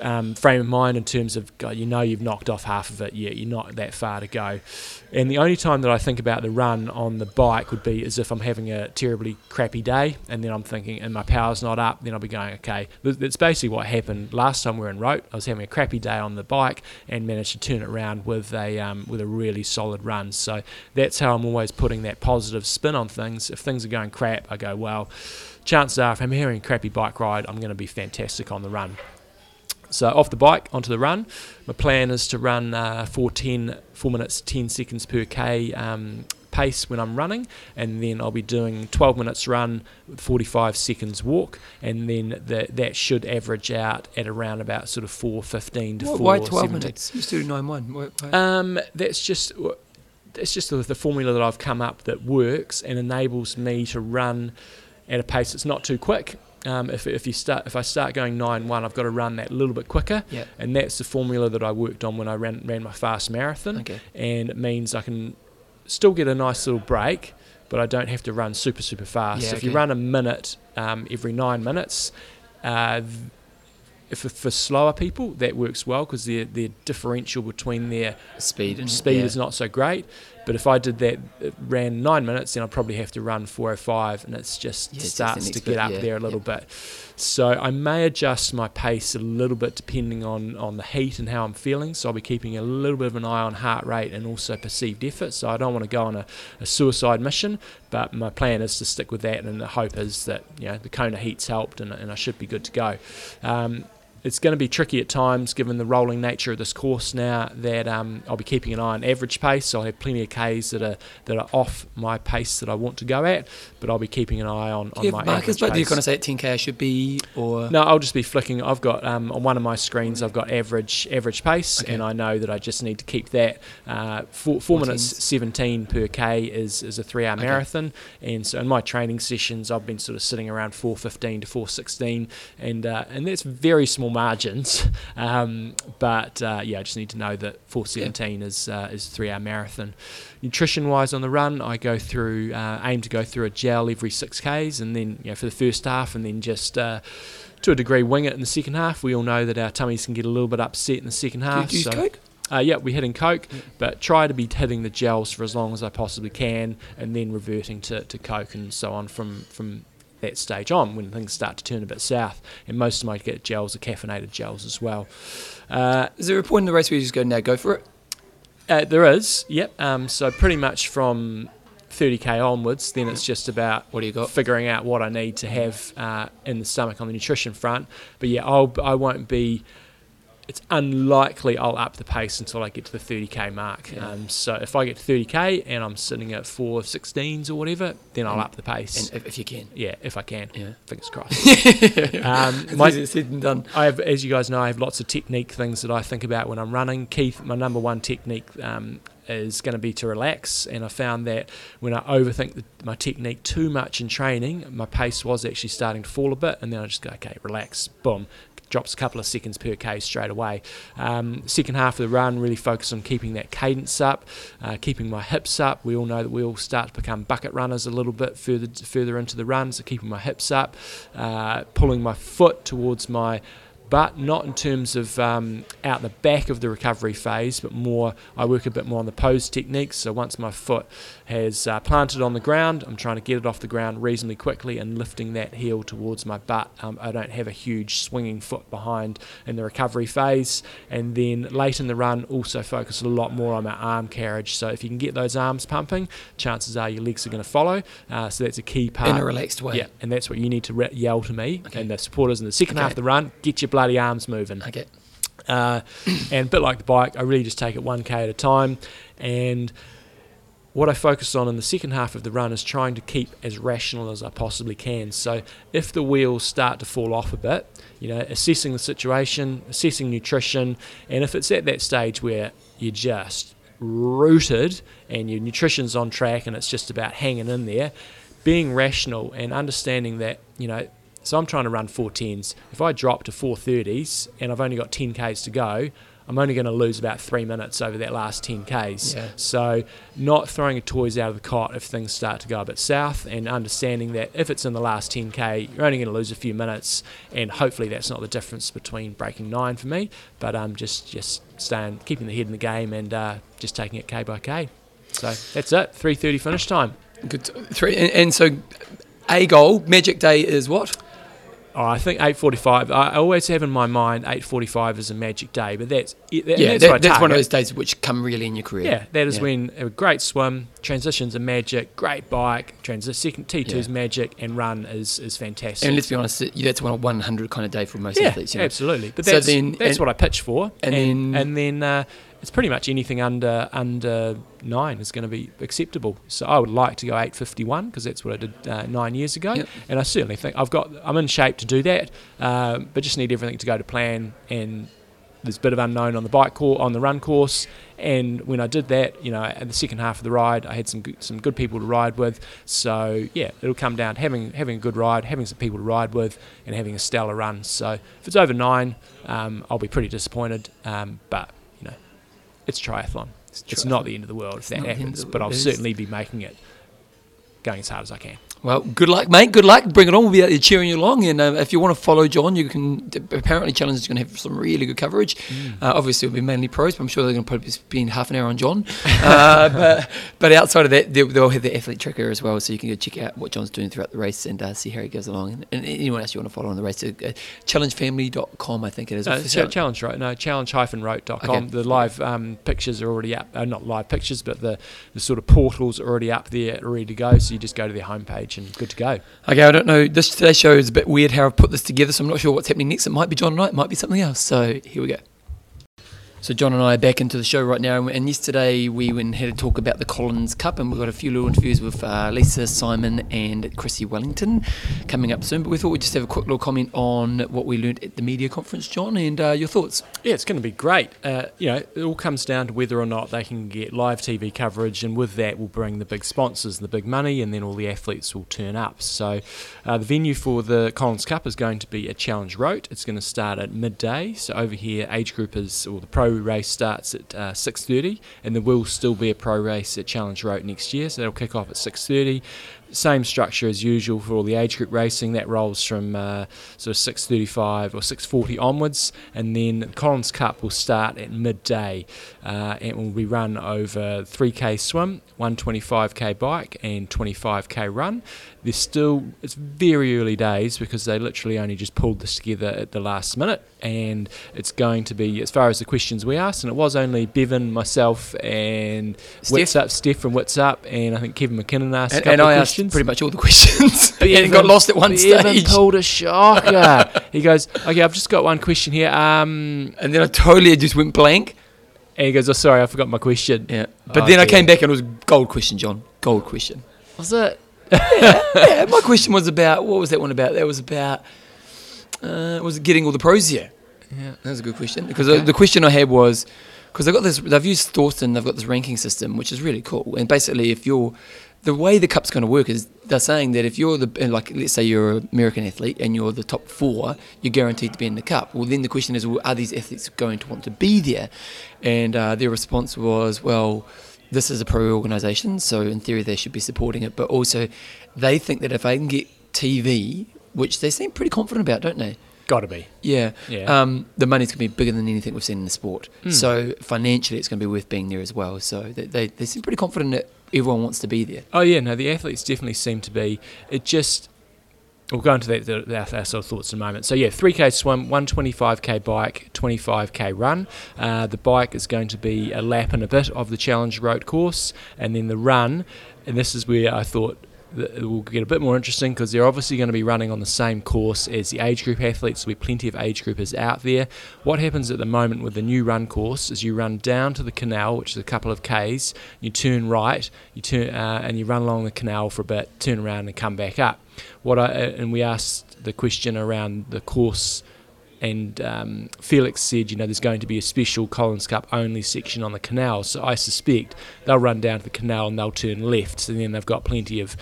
um, frame of mind in terms of God, you know you've knocked off half of it yet you're not that far to go. And the only time that I think about the run on the bike would be as if I'm having a terribly crappy day and then I'm thinking and my power's not up then I'll be going okay. That's basically what happened last time we were in Roth. I was having a crappy day on the bike and managed to turn it around with a um, with a really solid run. So that's how I'm always putting that positive spin on things. If things are going crap I go well chances are if I'm having a crappy bike ride I'm going to be fantastic on the run so off the bike onto the run. My plan is to run uh, 410, 4 minutes 10 seconds per k um, pace when I'm running, and then I'll be doing 12 minutes run, 45 seconds walk, and then the, that should average out at around about sort of 415 to Why, why 417. 12 minutes? You used do 9 1. Why, why? Um, that's just that's just the, the formula that I've come up that works and enables me to run at a pace that's not too quick. Um, if, if you start if I start going nine one, I've got to run that a little bit quicker, yeah. and that's the formula that I worked on when I ran ran my fast marathon, Okay. and it means I can still get a nice little break, but I don't have to run super super fast. Yeah, so if you run a minute um, every nine minutes, uh, th- if for slower people that works well because their their differential between their Speed and speed yeah. is not so great. But if I did that, it ran nine minutes, then I'd probably have to run 405, and it's just Yeah, it's just starts to get bit, up yeah, there a little yeah. bit. So I may adjust my pace a little bit depending on, on the heat and how I'm feeling. So I'll be keeping a little bit of an eye on heart rate and also perceived effort. So I don't want to go on a, a suicide mission, but my plan is to stick with that, and the hope is that you know the Kona heat's helped, and, and I should be good to go. Um, it's going to be tricky at times given the rolling nature of this course now that um, I'll be keeping an eye on average pace. So I'll have plenty of Ks that are that are off my pace that I want to go at, but I'll be keeping an eye on, on my markers, average but do you pace. kind of say at 10k I should be, or No, I'll just be flicking. I've got um, on one of my screens. I've got average average pace, Okay. and I know that I just need to keep that. Uh, four four minutes seventeen per k is is a three hour Okay. marathon, and so in my training sessions, I've been sort of sitting around four fifteen to four sixteen, and uh, and that's very small margins. Um, but uh, yeah, I just need to know that four seventeen is uh, is a three hour marathon. Nutrition wise on the run, I go through uh, aim to go through a gel every six k's, and then you know for the first half, and then just uh, to a degree, wing it in the second half. We all know that our tummies can get a little bit upset in the second half. Do you use so- Coke? Uh, yeah, we're hitting Coke, but try to be hitting the gels for as long as I possibly can, and then reverting to, to Coke and so on from from that stage on when things start to turn a bit south. And most of my get gels are caffeinated gels as well. Uh, Is there a point in the race where you just go, now go for it? uh, there is, yep. Um, so pretty much from 30k onwards, then it's just about What do you got? figuring out what I need to have uh, in the stomach on the nutrition front. But yeah, I'll I won't be. It's unlikely I'll up the pace until I get to the 30k mark. Yeah. Um, so if I get to 30k and I'm sitting at 416s or whatever, then I'll And- up the pace. And if, if you can. yeah, if I can. Yeah. Fingers crossed. um, It's my- said than done. I have, as you guys know, I have lots of technique things that I think about when I'm running. Keith, my number one technique um, is going to be to relax, and I found that when I overthink the, my technique too much in training, my pace was actually starting to fall a bit, and then I just go, okay, relax, boom. Drops a couple of seconds per k straight away. Um, second half of the run, really focus on keeping that cadence up, uh, keeping my hips up. We all know that we all start to become bucket runners a little bit further further into the run, so keeping my hips up, uh, pulling my foot towards my but not in terms of um, out the back of the recovery phase, but more I work a bit more on the pose techniques. So once my foot has uh, planted on the ground, I'm trying to get it off the ground reasonably quickly and lifting that heel towards my butt. Um, I don't have a huge swinging foot behind in the recovery phase. And then late in the run, also focus a lot more on my arm carriage. So if you can get those arms pumping, chances are your legs are going to follow. Uh, so that's a key part. In a relaxed way. Yeah, and that's what you need to re- yell to me Okay. and the supporters in the second Okay. half of the run. Get your bloody arms moving. Okay. Uh, and a bit like the bike, I really just take it 1k at a time. And what I focus on in the second half of the run is trying to keep as rational as I possibly can. So if the wheels start to fall off a bit, you know, assessing the situation, assessing nutrition, and if it's at that stage where you're just rooted and your nutrition's on track and it's just about hanging in there, being rational and understanding that, you know, so I'm trying to run 410s. If I drop to 430s and I've only got 10Ks to go, I'm only going to lose about three minutes over that last 10Ks. Yeah. So, not throwing your toys out of the cot if things start to go a bit south, and understanding that if it's in the last 10K, you're only going to lose a few minutes, and hopefully that's not the difference between breaking nine for me, but um, just just staying, keeping the head in the game, and uh, just taking it K by K. So that's it. 3:30 finish time. Good. Three. And, and so, a goal, Magic Day is what? Oh, I think 8:45. I I always have in my mind 8:45 is a magic day, but that's it- that, yeah, that's, that- that's one of those days which come really in your career. Yeah, that is Yeah. when a great swim, transitions are magic, great bike, transit second T2 is Yeah. magic, and run is is fantastic. And let's be honest, that's one a 100 kind of day for most yeah, athletes. You know? absolutely. But So that's then- that's and- what I pitch for, and and then- and then uh, it's pretty much anything under under nine is going to be acceptable. So I would like to go 8:51 because that's what I did uh, nine years ago, Yep. and I certainly think I've got I'm in shape to do that, um, but just need everything to go to plan and. There's a bit of unknown on the bike course, on the run course, and when I did that, you know, at the second half of the ride, I had some good, some good people to ride with. So yeah, it'll come down to having having a good ride, having some people to ride with, and having a stellar run. So if it's over nine, um, I'll be pretty disappointed. Um, but you know, it's triathlon. It's, not the end of the world if It's that not the end of happens. But I'll world. It is- certainly be making it going as hard as I can. Well, good luck, mate. Good luck. Bring it on. We'll be out there cheering you along. And uh, if you want to follow John, you can. Apparently, Challenge is going to have some really good coverage. Uh, obviously, it'll be mainly pros, but I'm sure they're going to probably spend half an hour on John. Uh, but, but outside of that, they'll, they'll have the athlete tracker as well, so you can go check out what John's doing throughout the race and uh, see how he goes along. And, and anyone else you want to follow on the race, uh, challengefamily.com, I think it is. No, it's so- challenge right no challenge-roth.com Okay. the live um, pictures are already up uh, not live pictures but the, the sort of portals are already up there ready to go so you just go to their homepage and good to go Okay, I don't know. This today's show is a bit weird how I've put this together, so I'm not sure what's happening next. It might be John and it might be something else. So here we go. So John and I are back into the show right now, and yesterday we went and had a talk about the Collins Cup, and we've got a few little interviews with uh, Lisa, Simon, and Chrissie Wellington coming up soon. But we thought we'd just have a quick little comment on what we learned at the media conference, John, and uh, your thoughts. Yeah, it's going to be great. Uh, you know, it all comes down to whether or not they can get live TV coverage, and with that, we'll bring the big sponsors and the big money, and then all the athletes will turn up. So, uh, the venue for the Collins Cup is going to be a Challenge Roth. It's going to start at midday. So over here, age groupers or the pro race starts at uh, 6.30 and there will still be a pro race at Challenge Roth next year, so that'll kick off at 6.30 same structure as usual for all the age group racing. That rolls from uh, sort of 6:35 or 6:40 onwards, and then Collins Cup will start at midday uh, and will be run over 3k swim, 125k bike, and 25k run. There's still it's very early days because they literally only just pulled this together at the last minute, and it's going to be as far as the questions we asked, and it was only Bevan, myself, and Steph. What's Up, Steph from What's Up, and I think Kevin McKinnon asked a And, couple and of I questions asked pretty much all the questions. but and got lost at one Evan stage. pulled a shocker. he goes, "Okay, I've just got one question here." Um, And then I totally just went blank. and he goes, "Oh, sorry, I forgot my question." Yeah. But Oh, then I came back and it was gold question, John. Gold question. Was it? Yeah, my question was about what was that one about? That was about uh, was it getting all the pros here? Yeah. That was a good question because Okay. the, the question I had was because they've got this they've used Thorsten they've got this ranking system which is really cool and basically if you're the way the cup's going to work is they're saying that if you're the like let's say you're an American athlete and you're the top four you're guaranteed to be in the cup well then the question is well, are these athletes going to want to be there and uh, their response was well this is a pro organisation so in theory they should be supporting it but also they think that if they can get TV which they seem pretty confident about don't they Got to be. yeah. Yeah. Um, the money's going to be bigger than anything we've seen in the sport. Mm. So financially, it's going to be worth being there as well. So they, they, they seem pretty confident that everyone wants to be there. Oh yeah, no, the athletes definitely seem to be. It just. We'll go into that, the, our sort of thoughts in a moment. So yeah, 3k swim, 125k bike, 25k run. Uh, the bike is going to be a lap and a bit of the Challenge Roth course, and then the run. And this is where I thought it will get a bit more interesting because they're obviously going to be running on the same course as the age group athletes. There'll be plenty of age groupers out there. What happens at the moment with the new run course is you run down to the canal, which is a couple of k's. You turn right, you turn uh, and you run along the canal for a bit, turn around and come back up. What I uh, and we asked the question around the course and um, Felix said, you know, there's going to be a special Collins Cup only section on the canal. So I suspect they'll run down to the canal and they'll turn left, and then they've got plenty of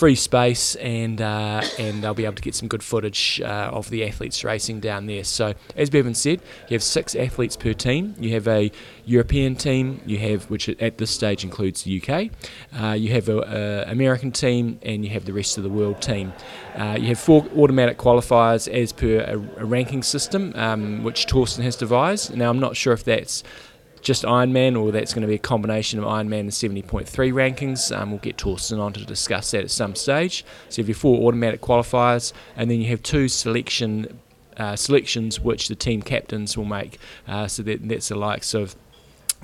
free space and uh, and they'll be able to get some good footage uh, of the athletes racing down there. So as Bevan said, you have six athletes per team. You have a European team, you have which at this stage includes the UK. Uh, you have a, a American team, and you have the rest of the world team. Uh, you have four automatic qualifiers as per a, a ranking system, um, which Thorsten has devised. Now I'm not sure if that's just Ironman, or that's going to be a combination of Ironman and 70.3 rankings. Um, we'll get Thorsten on to discuss that at some stage. So you have your four automatic qualifiers, and then you have two selection uh, selections which the team captains will make. Uh, so that, that's the likes of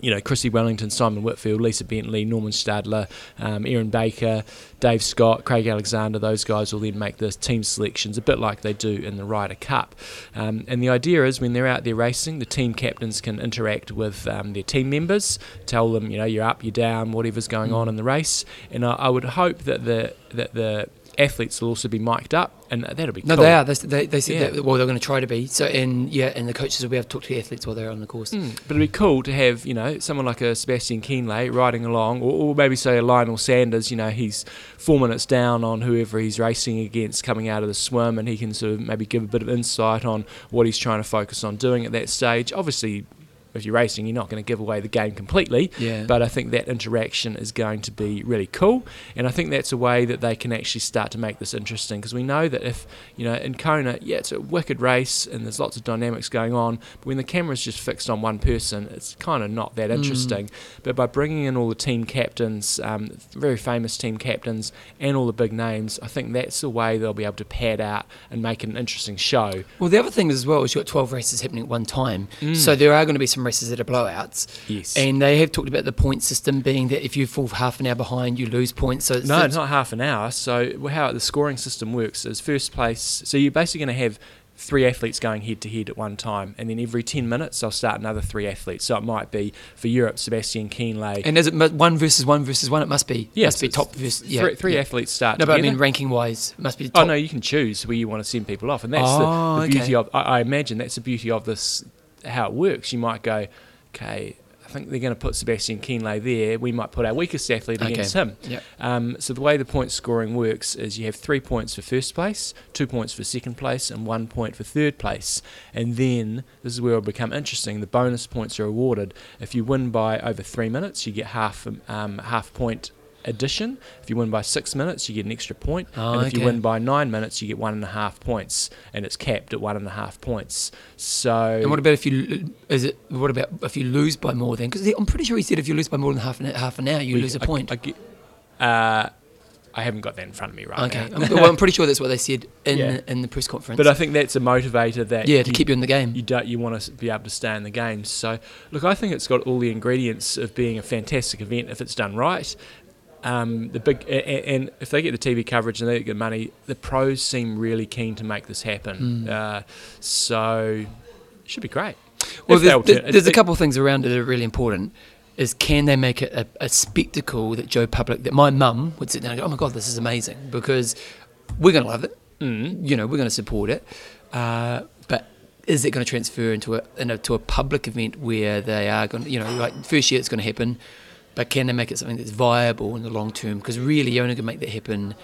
you know, Chrissie Wellington, Simon Whitfield, Lisa Bentley, Normann Stadler, um, Erin Baker, Dave Scott, Craig Alexander, those guys will then make the team selections a bit like they do in the Ryder Cup. Um, and the idea is when they're out there racing, the team captains can interact with um, their team members, tell them, you know, you're up, you're down, whatever's going on in the race. And I, I would hope that the that the athletes will also be mic'd up, and that'll be No, cool. they are. They, they, they said Yeah. that. Well, they're going to try to be. So, and yeah, and the coaches will be able to talk to the athletes while they're on the course. Mm, but it'd be cool to have, you know, someone like a Sebastian Kienle riding along, or, or maybe say a Lionel Sanders, you know, he's four minutes down on whoever he's racing against coming out of the swim, and he can sort of maybe give a bit of insight on what he's trying to focus on doing at that stage. Obviously, if you're racing, you're not going to give away the game completely, Yeah. but I think that interaction is going to be really cool, and I think that's a way that they can actually start to make this interesting because we know that if you know in Kona, yeah, it's a wicked race and there's lots of dynamics going on, but when the camera's just fixed on one person, it's kind of not that interesting. But by bringing in all the team captains, um, very famous team captains, and all the big names, I think that's the way they'll be able to pad out and make an interesting show. Well, the other thing as well is you've got 12 races happening at one time. Mm. So there are going to be some races that are blowouts. Yes. And they have talked about the point system being that if you fall half an hour behind, you lose points. So it's, No, not half an hour. So how the scoring system works is first place. So you're basically going to have three athletes going head to head at one time, and then every ten minutes they'll start another three athletes. So it might be for Europe, Sebastian Kienle. And is it one versus one versus one? It must be. Yes, must be top versus. Yeah, three, three yeah. athletes start. No, but I mean ranking wise, it must be. Oh Top. no, you can choose where you want to send people off, and that's Oh, the, the oh, beauty okay. of. I, I imagine that's the beauty of this. How it works. You might go, okay. I think they're going to put Sebastian Kienle there. We might put our weakest athlete Okay. against him. Yep. Um, so the way the point scoring works is you have three points for first place, two points for second place, and one point for third place. And then this is where it'll become interesting. The bonus points are awarded if you win by over three minutes, you get half um, half point addition. If you win by six minutes, you get an extra point. Oh, and if you win by nine minutes, you get one and a half points, and it's capped at one and a half points. So And what about if you is it? What about if you lose by more then? Because I'm pretty sure he said if you lose by more than half an half an hour, you we- lose a I- point. I, get- uh, I haven't got that in front of me right okay, now. I'm, well, I'm pretty sure that's what they said in Yeah. in the press conference. But I think that's a motivator that yeah, to you- keep you in the game. you don't you want to be able to stay in the game. So look, I think it's got all the ingredients of being a fantastic event if it's done right. Um, the big and if they get the TV coverage and they get money, the pros seem really keen to make this happen. Mm. Uh, so it should be great. Well, there's, there's a couple of things around it that are really important. Is can they make it a, a spectacle that Joe Public, that my mum would sit down and go, oh my God, this is amazing because we're going to love it. Mm. You know, we're going to support it. Uh, but is it going to transfer into a, into a public event where they are going to, you know, like first year it's going to happen, but can they make it something that's viable in the long term? Because really, you're only going to make that happen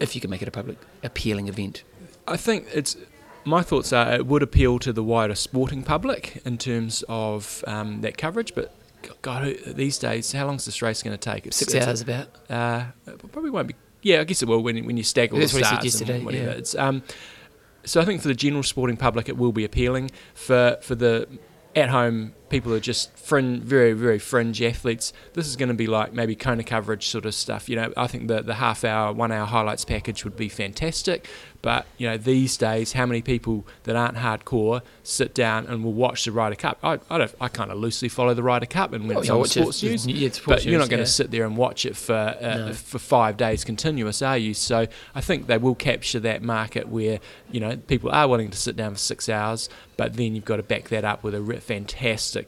if you can make it a public appealing event. I think it's my thoughts are it would appeal to the wider sporting public in terms of um, that coverage, but God, these days, how long is this race going to take? It's, Six it's- hours about. Uh, it probably won't be. Yeah, I guess it will when when you stagger That's the starts and whatever. yeah. It's um, so I think for the general sporting public, it will be appealing. For for the at home people who are just fringe, very very fringe athletes, this is going to be like maybe Kona coverage sort of stuff. You know, I think the the half hour, one hour highlights package would be fantastic. But you know, these days, how many people that aren't hardcore sit down and will watch the Ryder Cup? I I, don't, I kind of loosely follow the Ryder Cup, and when Oh, it's yeah, on watch it. sports news, Yeah, it's but sports you're not going to yeah. sit there and watch it for uh, No. for five days continuous, are you? So I think they will capture that market where you know people are willing to sit down for six hours, but then you've got to back that up with a re-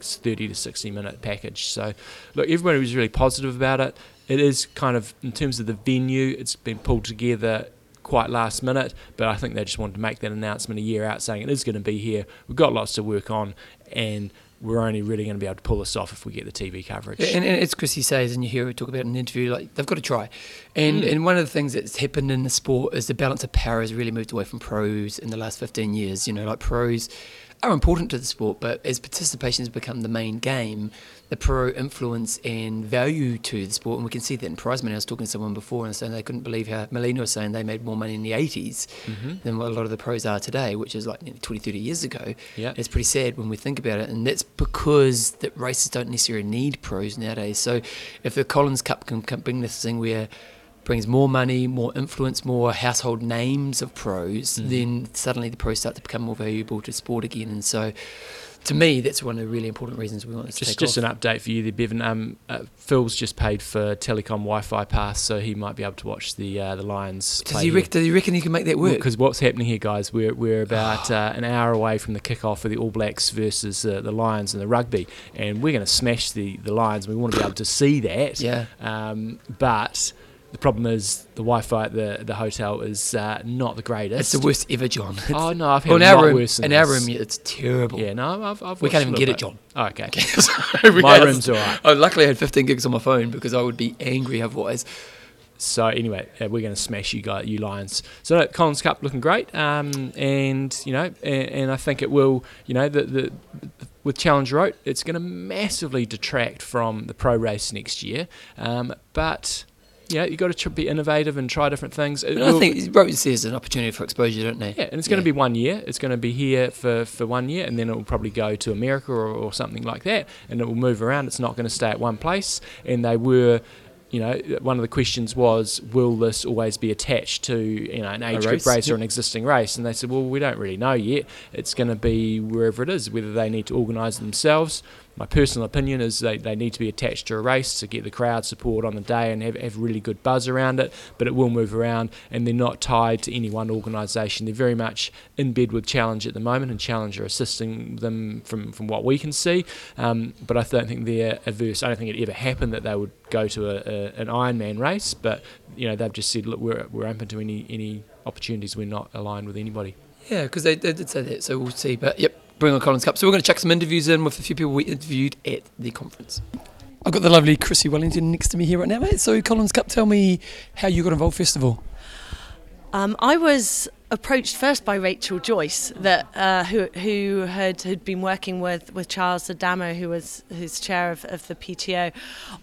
fantastic thirty to sixty minute package. So look, everybody was really positive about it. It is kind of in terms of the venue, it's been pulled together quite last minute, but I think they just wanted to make that announcement a year out saying it is going to be here. We've got lots to work on, and we're only really going to be able to pull this off if we get the TV coverage. Yeah, and, and it's Chrissie says, and you hear her talk about in an interview, like they've got to try. And Mm. and one of the things that's happened in the sport is the balance of power has really moved away from pros in the last 15 years. You know, like pros are important to the sport, but as participation has become the main game, the pro influence and value to the sport, and we can see that in prize money. I was talking to someone before and saying they couldn't believe how Melina was saying they made more money in the 80s Mhm. than what a lot of the pros are today, which is like nearly 20, 30 years ago. Yeah. It's pretty sad when we think about it, and that's because that races don't necessarily need pros nowadays. So, if the Collins Cup can, can bring this thing where brings more money, more influence, more household names of pros, Mhm. then suddenly the pros start to become more valuable to sport again. And so, to me, that's one of the really important reasons we want this to Just, take just off. an update for you there, Bevan. Um, uh, Phil's just paid for telecom Wi-Fi pass, so he might be able to watch the uh, the Lions. does he, rec- does he reckon he can make that work? Because what's happening here, guys? We're we're about uh, an hour away from the kickoff of the All Blacks versus uh, the Lions in the rugby, and we're going to smash the the Lions. We want to be able to see that. Yeah. Um, but the problem is the Wi-Fi at the the hotel is uh, not the greatest. It's the worst ever, John. It's, Oh no, I've had well, in a lot room, worse than in our room, it's terrible. Yeah, no, I've, I've We can't even get little it, bit. Oh, okay. So My room's all right. Oh, luckily, I had 15 gigs on my phone because I would be angry otherwise. So anyway, uh, we're going to smash you guys, you Lions. So no, Collins Cup looking great, um, and you know, and, and I think it will. You know, the, the with Challenge Roth, it's going to massively detract from the pro race next year. Um, but yeah, you got to be innovative and try different things. It I think Roth says an opportunity for exposure, don't they? yeah, and it's going to be one year. It's going to be here for, for one year, and then it will probably go to America or, or something like that, and it will move around. It's not going to stay at one place. And they were, you know, one of the questions was, will this always be attached to you know an age group race? or an existing race? And they said, well, we don't really know yet. It's going to be wherever it is, whether they need to organise themselves. My personal opinion is they, they need to be attached to a race to get the crowd support on the day and have, have really good buzz around it, but it will move around and they're not tied to any one organisation. They're very much in bed with Challenge at the moment and Challenge are assisting them from, from what we can see. Um, but I don't think they're averse. I don't think it ever happened that they would go to a, a, an Ironman race, but you know they've just said, look, we're, we're open to any, any opportunities. We're not aligned with anybody. Yeah, because they, they did say that, so we'll see. But yep, bring on Collins Cup. So we're going to check some interviews in with a few people we interviewed at the conference. I've got the lovely Chrissie Wellington next to me here right now, mate. So Collins Cup, tell me how you got involved first of all. Um, I was approached first by Rachel Joyce, that uh, who who had, had been working with, with Charles Adamo, who was who's chair of, of the PTO,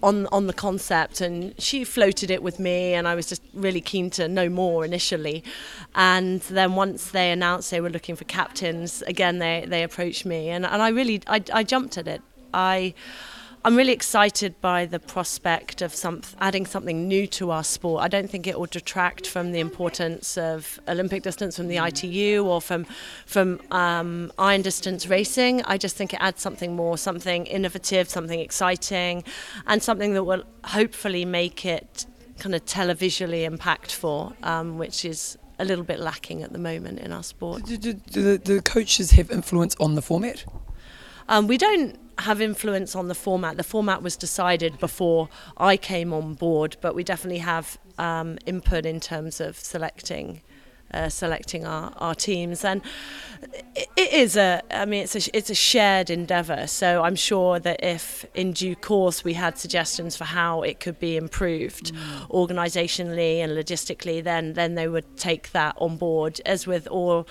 on on the concept, and she floated it with me, and I was just really keen to know more initially, and then once they announced they were looking for captains, again they they approached me, and, and I really I, I jumped at it. I I'm really excited by the prospect of some adding something new to our sport. I don't think it will detract from the importance of Olympic distance from the ITU or from from um, iron distance racing. I just think it adds something more, something innovative, something exciting, and something that will hopefully make it kind of televisually impactful, um, which is a little bit lacking at the moment in our sport. Do, do, do, the, do the coaches have influence on the format? Um, we don't have influence on the format. The format was decided before I came on board, but we definitely have um, input in terms of selecting. Uh, selecting our, our teams and it, it is a I mean it's a it's a shared endeavor so I'm sure that if in due course we had suggestions for how it could be improved mm. organizationally and logistically then then they would take that on board as with all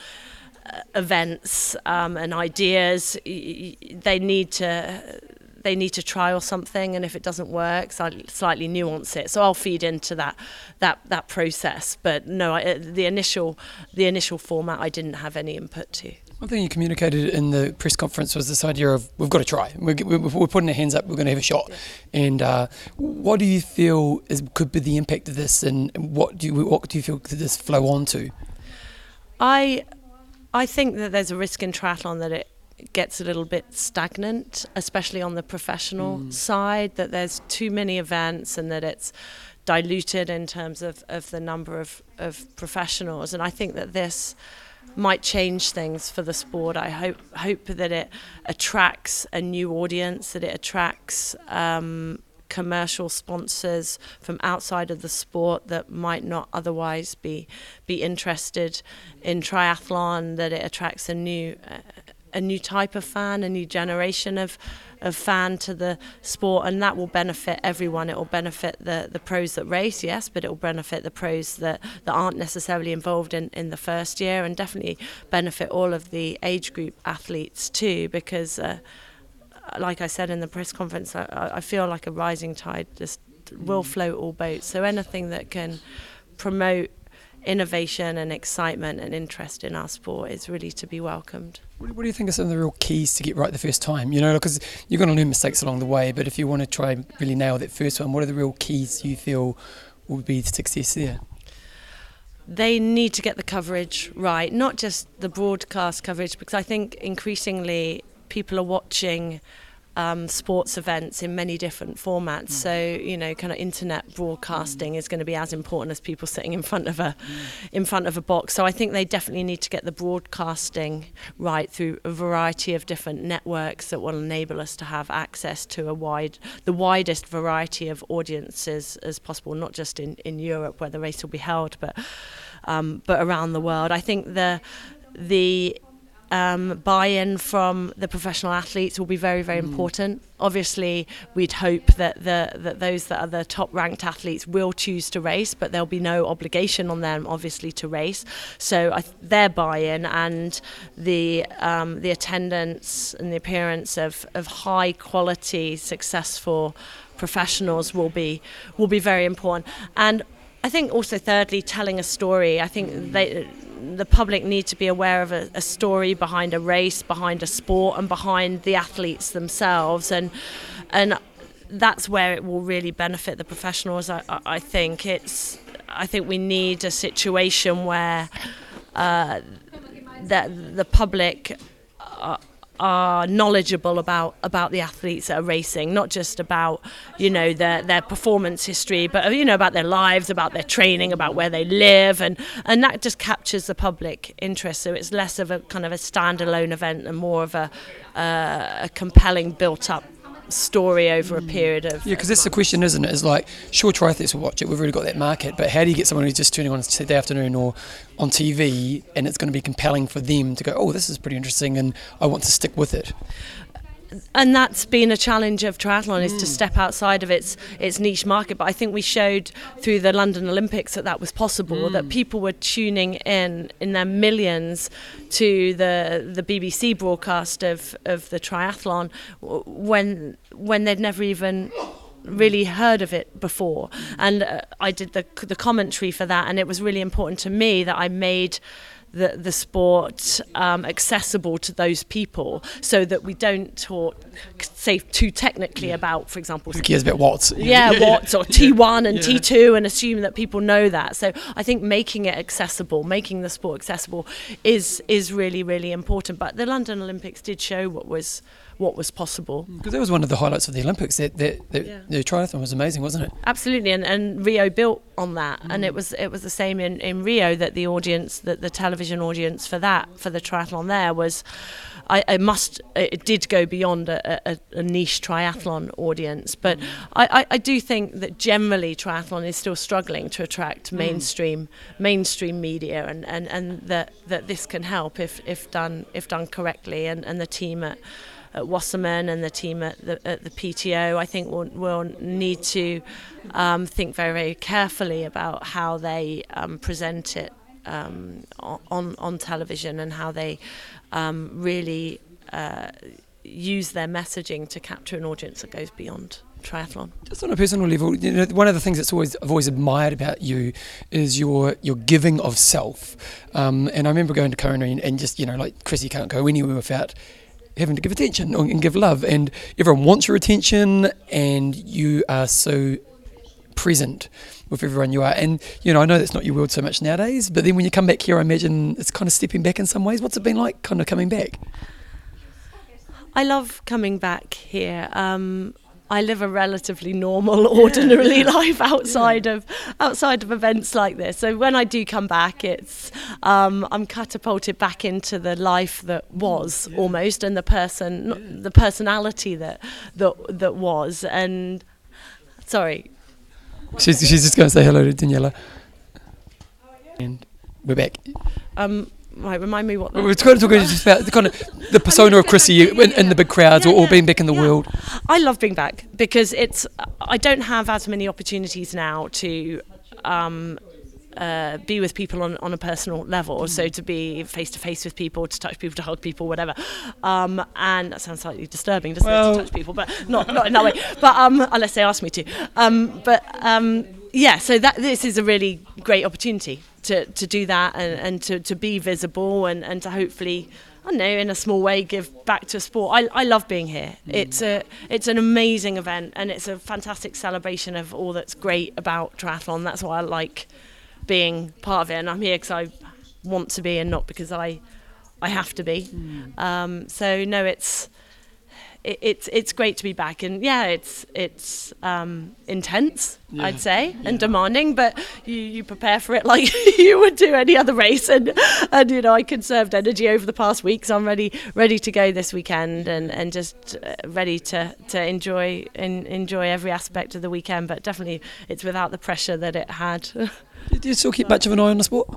events um, and ideas, they need to they need to trial something, and if it doesn't work, slightly nuance it. So I'll feed into that that that process. But no, I, uh, the initial the initial format I didn't have any input to. One thing you communicated in the press conference was this idea of we've got to try. We're, we're putting our hands up. We're going to have a shot. Yeah. And uh, what do you feel is could be the impact of this, and what do you what do you feel could this flow on to? I I think that there's a risk in triathlon that it gets a little bit stagnant, especially on the professional mm. side, that there's too many events and that it's diluted in terms of, of the number of, of professionals. And I think that this might change things for the sport. I hope hope that it attracts a new audience, that it attracts um, commercial sponsors from outside of the sport that might not otherwise be be interested in triathlon that it attracts a new a new type of fan a new generation of of fan to the sport and that will benefit everyone. It will benefit the the pros that race yes but it will benefit the pros that that aren't necessarily involved in in the first year and definitely benefit all of the age group athletes too because uh, like I said in the press conference, I, I feel like a rising tide just will mm. float all boats. So anything that can promote innovation and excitement and interest in our sport is really to be welcomed. What, do you think are some of the real keys to get right the first time? You know, because you're going to learn mistakes along the way, but if you want to try and really nail that first one, what are the real keys you feel will be the success there? They need to get the coverage right, not just the broadcast coverage, because I think increasingly people are watching um, sports events in many different formats. Mm. So you know, kind of internet broadcasting mm. is going to be as important as people sitting in front of a mm. in front of a box. So I think they definitely need to get the broadcasting right through a variety of different networks that will enable us to have access to a wide the widest variety of audiences as possible, not just in in Europe where the race will be held, but um, but around the world. I think the the um, buy-in from the professional athletes will be very, very mm. important. Obviously, we'd hope that the that those that are the top-ranked athletes will choose to race, but there'll be no obligation on them, obviously, to race. So I, their buy-in and the um, the attendance and the appearance of of high-quality, successful professionals will be will be very important. And I think also thirdly, telling a story. I think they the public need to be aware of a, a, story behind a race, behind a sport, and behind the athletes themselves, and and that's where it will really benefit the professionals. I, I think it's. I think we need a situation where uh, that the public. Uh, are knowledgeable about about the athletes that are racing, not just about you know their their performance history, but you know about their lives, about their training, about where they live, and and that just captures the public interest. So it's less of a kind of a standalone event and more of a uh, a compelling built up story over a mm. period of Yeah, because that's the question, isn't it? it? Is like, sure, triathletes will watch it. We've already got that market, but how do you get someone who's just turning on Saturday afternoon or on TV, and it's going to be compelling for them to go, oh, this is pretty interesting, and I want to stick with it. And that's been a challenge of triathlon is to step outside of its its niche market. But I think we showed through the London Olympics that that was possible that people were tuning in in their millions to the the BBC broadcast of of the triathlon when when they'd never even really heard of it before. And uh, I did the the commentary for that and it was really important to me that I made the, the sport um, accessible to those people so that we don't talk say too technically about for example Who cares about Watts? yeah, Watts or T1 and T2 and assume that people know that. So I think making it accessible, making the sport accessible is is really really important. But the London Olympics did show what was what was possible. Because that was one of the highlights of the Olympics. That, that, that Yeah. the triathlon was amazing, wasn't it? Absolutely, and, and Rio built on that, and mm. it was it was the same in, in Rio that the audience, that the television audience for that for the triathlon there was, I, I must it did go beyond a, a, a niche triathlon audience, but mm. I, I, I do think that generally triathlon is still struggling to attract mm. mainstream mainstream media, and, and, and that that this can help if, if done if done correctly, and, and the team at at Wasserman and the team at the, at the PTO, I think will, will need to um, think very, very carefully about how they um, present it um, on, on television and how they um, really uh, use their messaging to capture an audience that goes beyond triathlon. Just on a personal level, you know, one of the things that's always I've always admired about you is your your giving of self. Um, and I remember going to Kona and, and just you know like Chris, you can't go anywhere without having to give attention and give love, and everyone wants your attention, and you are so present with everyone you are. And you know, I know that's not your world so much nowadays, but then when you come back here, I imagine it's kind of stepping back in some ways. What's it been like, kind of coming back? I love coming back here. Um, I live a relatively normal, ordinary life outside of outside of events like this. So when I do come back, it's um, I'm catapulted back into the life that was almost, and the person, not the personality that that that was. And sorry, She's, she's just going to say hello to Daniela. And we're back. um, right, remind me what. We We're kind of talking about the kind of the persona of Chrissie in, in the big crowds or, or being back in the Yeah. world. I love being back because it's I don't have as many opportunities now to um, uh, be with people on, on a personal level. So to be face to face with people, to touch people, to hug people, whatever. Um, and that sounds slightly disturbing, doesn't Well- it, to touch people, but not not in that way. But um, unless they ask me to. Um, but um, yeah, so that this is a really great opportunity to, to do that and, and to, to be visible and, and to hopefully I don't know, in a small way, give back to sport. I, I love being here. It's a it's an amazing event and it's a fantastic celebration of all that's great about triathlon. That's why I like being part of it, and I'm here because I want to be and not because I I have to be. Um, so no, it's it, it's it's great to be back, and yeah, it's it's um, intense, I'd say, and demanding, but you, you prepare for it like you would do any other race, and and you know I conserved energy over the past week, so I'm ready ready to go this weekend, and and just uh, ready to to enjoy in, enjoy every aspect of the weekend, but definitely it's without the pressure that it had. Do you still keep much of an eye on the sport?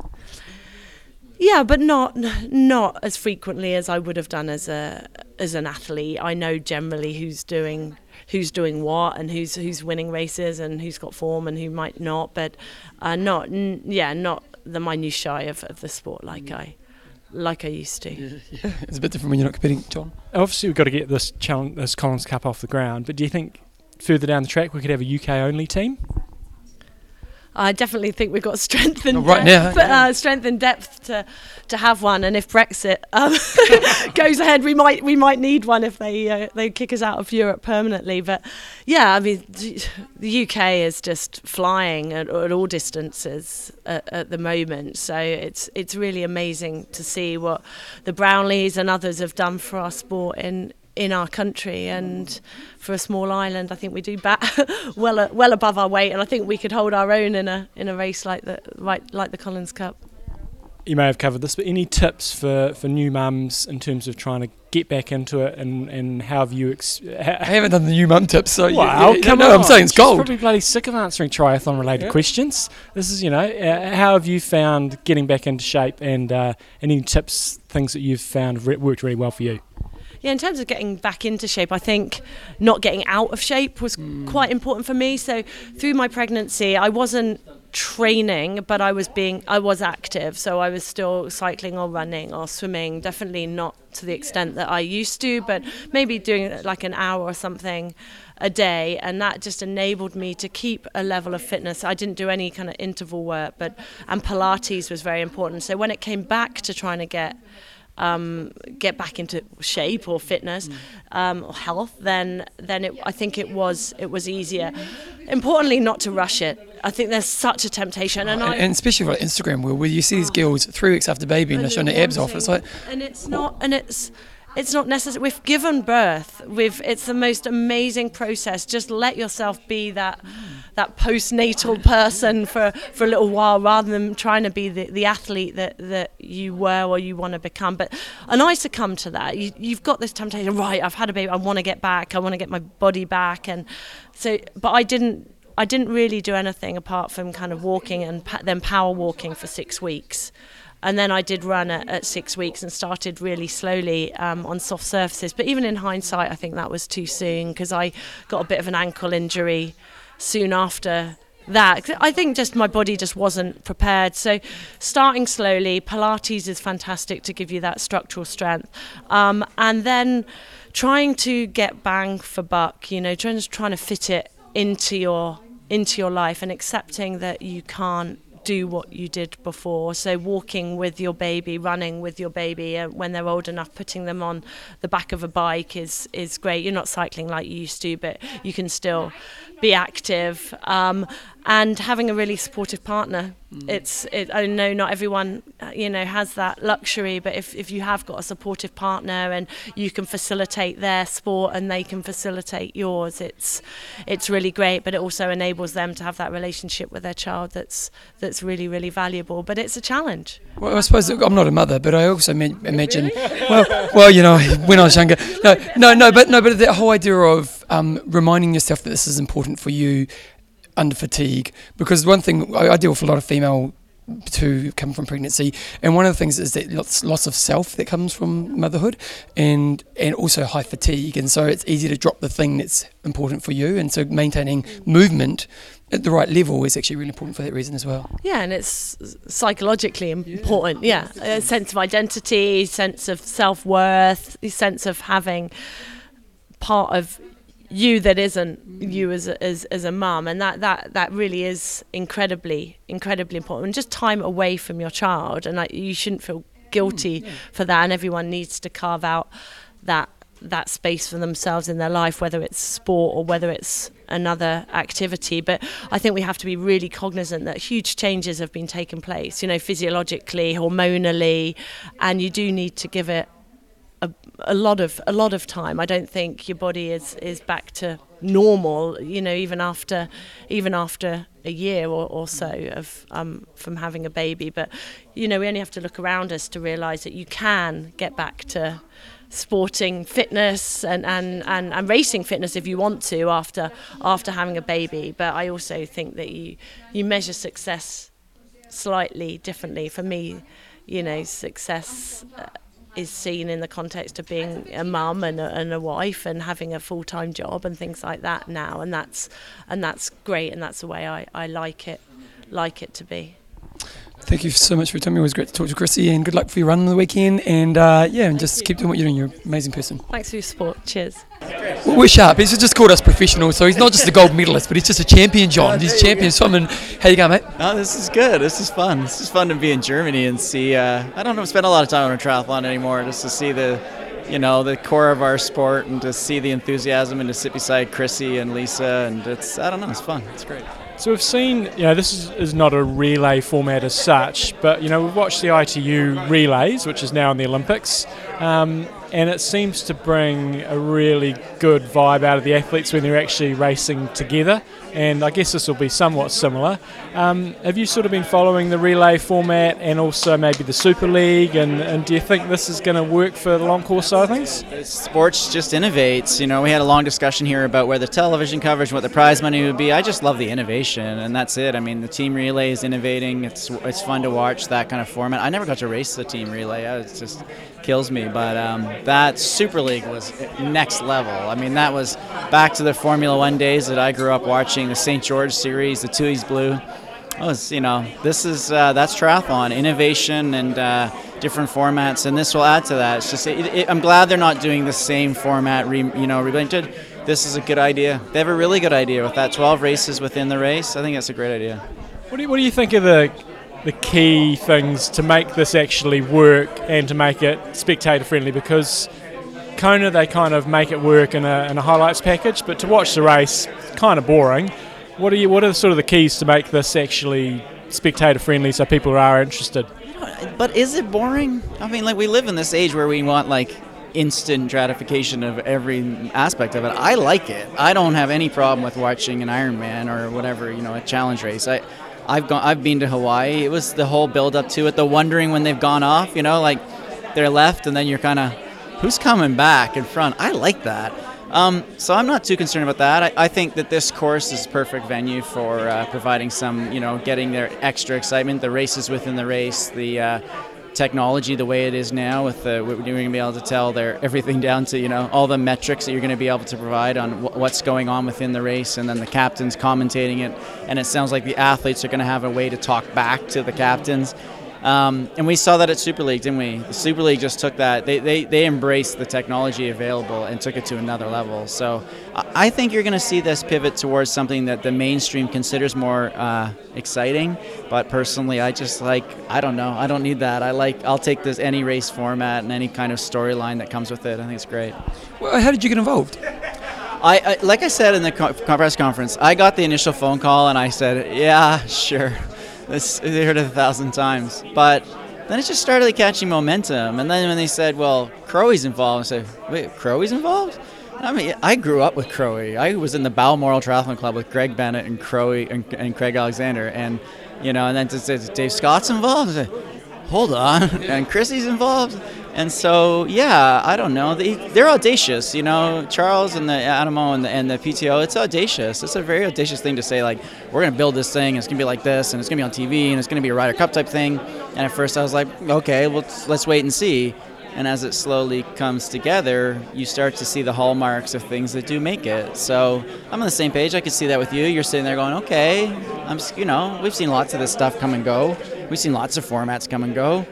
Yeah, but not not as frequently as I would have done as a as an athlete. I know generally who's doing who's doing what and who's who's winning races and who's got form and who might not. But uh, not n- yeah, not the minutiae of, of the sport like I like I used to. It's a bit different when you're not competing, John. Obviously, we've got to get this challenge, this Collins Cup off the ground. But do you think further down the track we could have a UK only team? I definitely think we've got strength and right depth, now, yeah. uh, strength and depth to to have one. And if Brexit um, goes ahead, we might we might need one if they uh, they kick us out of Europe permanently. But yeah, I mean, the UK is just flying at, at all distances at, at the moment. So it's it's really amazing to see what the Brownlees and others have done for our sport in in our country and for a small island I think we do bat well uh, well above our weight and I think we could hold our own in a in a race like the right like the Collins Cup you may have covered this, but any tips for, for new mums in terms of trying to get back into it and, and how have you. Ex- I haven't done the new mum tips, so you- Wow, you- come no, on. I'm saying it's She's gold. probably bloody sick of answering triathlon related Yeah. questions. This is, you know, uh, how have you found getting back into shape and uh, any tips, things that you've found re- worked really well for you? Yeah, in terms of getting back into shape, I think not getting out of shape was mm. quite important for me. So through my pregnancy, I wasn't training, but I was being I was active. So I was still cycling or running or swimming. Definitely not to the extent that I used to, but maybe doing like an hour or something a day and that just enabled me to keep a level of fitness. I didn't do any kind of interval work, but and pilates was very important. So when it came back to trying to get um, get back into shape or fitness um, or health, then then it, I think it was it was easier. Importantly, not to rush it. I think there's such a temptation, and, I and especially for Instagram, where, where you see these girls three weeks after baby and they're showing their abs off. It's like, and it's not, and it's. It's not necessary. We've given birth. We've. It's the most amazing process. Just let yourself be that, that postnatal person for, for a little while, rather than trying to be the, the athlete that, that you were or you want to become. But and I succumb to that. You, you've got this temptation. Right, I've had a baby. I want to get back. I want to get my body back. And so, but I didn't. I didn't really do anything apart from kind of walking and pa- then power walking for six weeks. And then I did run at, at six weeks and started really slowly um, on soft surfaces. But even in hindsight, I think that was too soon because I got a bit of an ankle injury soon after that. I think just my body just wasn't prepared. So starting slowly, Pilates is fantastic to give you that structural strength. Um, and then trying to get bang for buck, you know, trying, trying to fit it into your into your life and accepting that you can't do what you did before. So walking with your baby, running with your baby uh, when they're old enough, putting them on the back of a bike is is great. You're not cycling like you used to, but you can still be active. Um, and having a really supportive partner. It's it, I know not everyone uh, you know has that luxury, but if, if you have got a supportive partner and you can facilitate their sport and they can facilitate yours, it's it's really great. But it also enables them to have that relationship with their child that's that's really really valuable. But it's a challenge. well, I suppose I'm not a mother, but I also ma- imagine, well, well, you know, when I was younger, no, no, no, but no, but the whole idea of um, reminding yourself that this is important for you under fatigue, because one thing I, I deal with a lot of female who come from pregnancy, and one of the things is that lots, lots of self that comes from motherhood, and and also high fatigue, and so it's easy to drop the thing that's important for you, and so maintaining movement at the right level is actually really important for that reason as well. Yeah, and it's psychologically important. Yeah, a sense of identity, sense of self worth, sense of having part of you that isn't mm. you as a, as, as a mum and that, that that really is incredibly incredibly important. And just time away from your child and like, you shouldn't feel guilty mm, for that and everyone needs to carve out that that space for themselves in their life whether it's sport or whether it's another activity. But I think we have to be really cognizant that huge changes have been taking place you know physiologically hormonally and you do need to give it a, a lot of a lot of time. I don't think your body is is back to normal. You know, even after even after a year or, or so of um, from having a baby. But you know, we only have to look around us to realise that you can get back to sporting fitness and, and, and, and racing fitness if you want to after after having a baby. But I also think that you you measure success slightly differently. For me, you know, success. Uh, is seen in the context of being a mum and a, and a wife and having a full time job and things like that now, and that's and that's great, and that's the way I, I like it like it to be. Thank you so much for your time. It was great to talk to Chrissie, and good luck for your run on the weekend. And uh, yeah, and just keep doing what you're doing. You're an amazing person. Thanks for your support. Cheers. Well, We're sharp. He's just called us professionals, so he's not just a gold medalist, but he's just a champion, John. He's a champion. Simon, how you going, mate? No, this is good. This is fun. This is fun to be in Germany and see. Uh, I don't know, spend a lot of time on a triathlon anymore, just to see the, you know, the core of our sport and to see the enthusiasm and to sit beside Chrissie and Lisa and it's. I don't know, it's fun. It's great. So we've seen, you know, this is, is not a relay format as such, but you know, we've watched the ITU relays, which is now in the Olympics, um, and it seems to bring a really good vibe out of the athletes when they're actually racing together. And I guess this will be somewhat similar. Um, have you sort of been following the relay format and also maybe the Super League, and, and do you think this is going to work for the long course side of things? Sports just innovates. You know, we had a long discussion here about where the television coverage, what the prize money would be. I just love the innovation, and that's it. I mean, the team relay is innovating. It's it's fun to watch that kind of format. I never got to race the team relay. It just kills me. But um, that Super League was next level. I mean, that was back to the Formula One days that I grew up watching. The St. George Series, the Tui's Blue. Oh, was, you know, this is uh, that's triathlon innovation and uh, different formats, and this will add to that. It's just, it, it, I'm glad they're not doing the same format, re, you know, reprinted. This is a good idea. They have a really good idea with that 12 races within the race. I think that's a great idea. What do you, what do you think of the the key things to make this actually work and to make it spectator friendly? Because Kona, they kind of make it work in a, in a highlights package, but to watch the race, kind of boring. What are you? What are sort of the keys to make this actually spectator friendly so people are interested? But is it boring? I mean, like we live in this age where we want like instant gratification of every aspect of it. I like it. I don't have any problem with watching an Ironman or whatever, you know, a challenge race. I I've gone I've been to Hawaii. It was the whole build up to it, the wondering when they've gone off, you know, like they're left and then you're kind of who's coming back in front. I like that. Um, so I'm not too concerned about that. I, I, think that this course is perfect venue for uh, providing some, you know, getting their extra excitement. The races within the race, the uh, technology the way it is now, with the we're going to be able to tell their everything down to you know all the metrics that you're going to be able to provide on w- what's going on within the race, and then the captains commentating it. And it sounds like the athletes are going to have a way to talk back to the captains. Um, and we saw that at Super League, didn't we? The Super League just took that. They, they, they embraced the technology available and took it to another level. So I think you're going to see this pivot towards something that the mainstream considers more uh, exciting. But personally, I just like, I don't know. I don't need that. I like, I'll take this any race format and any kind of storyline that comes with it. I think it's great. Well, how did you get involved? I, I, like I said in the press conference, I got the initial phone call and I said, "Yeah, sure." They heard it a thousand times, but then it just started like, catching momentum. And then when they said, "Well, Crowy's involved," I said, "Wait, Crowy's involved?" I mean, I grew up with Crowy. I was in the Balmoral Triathlon Club with Greg Bennett and Crowy and, and Craig Alexander, and you know, and then to say Dave Scott's involved. I said, Hold on, and Chrissie's involved. And so, yeah, I don't know. They, they're audacious, you know. Charles and the Adamo and the, and the PTO, it's audacious. It's a very audacious thing to say, like, we're going to build this thing, and it's going to be like this, and it's going to be on TV, and it's going to be a Ryder Cup type thing. And at first I was like, okay, well, let's, let's wait and see. And as it slowly comes together, you start to see the hallmarks of things that do make it. So I'm on the same page. I could see that with you. You're sitting there going, okay, I'm, you know, we've seen lots of this stuff come and go. We've seen lots of formats come and go.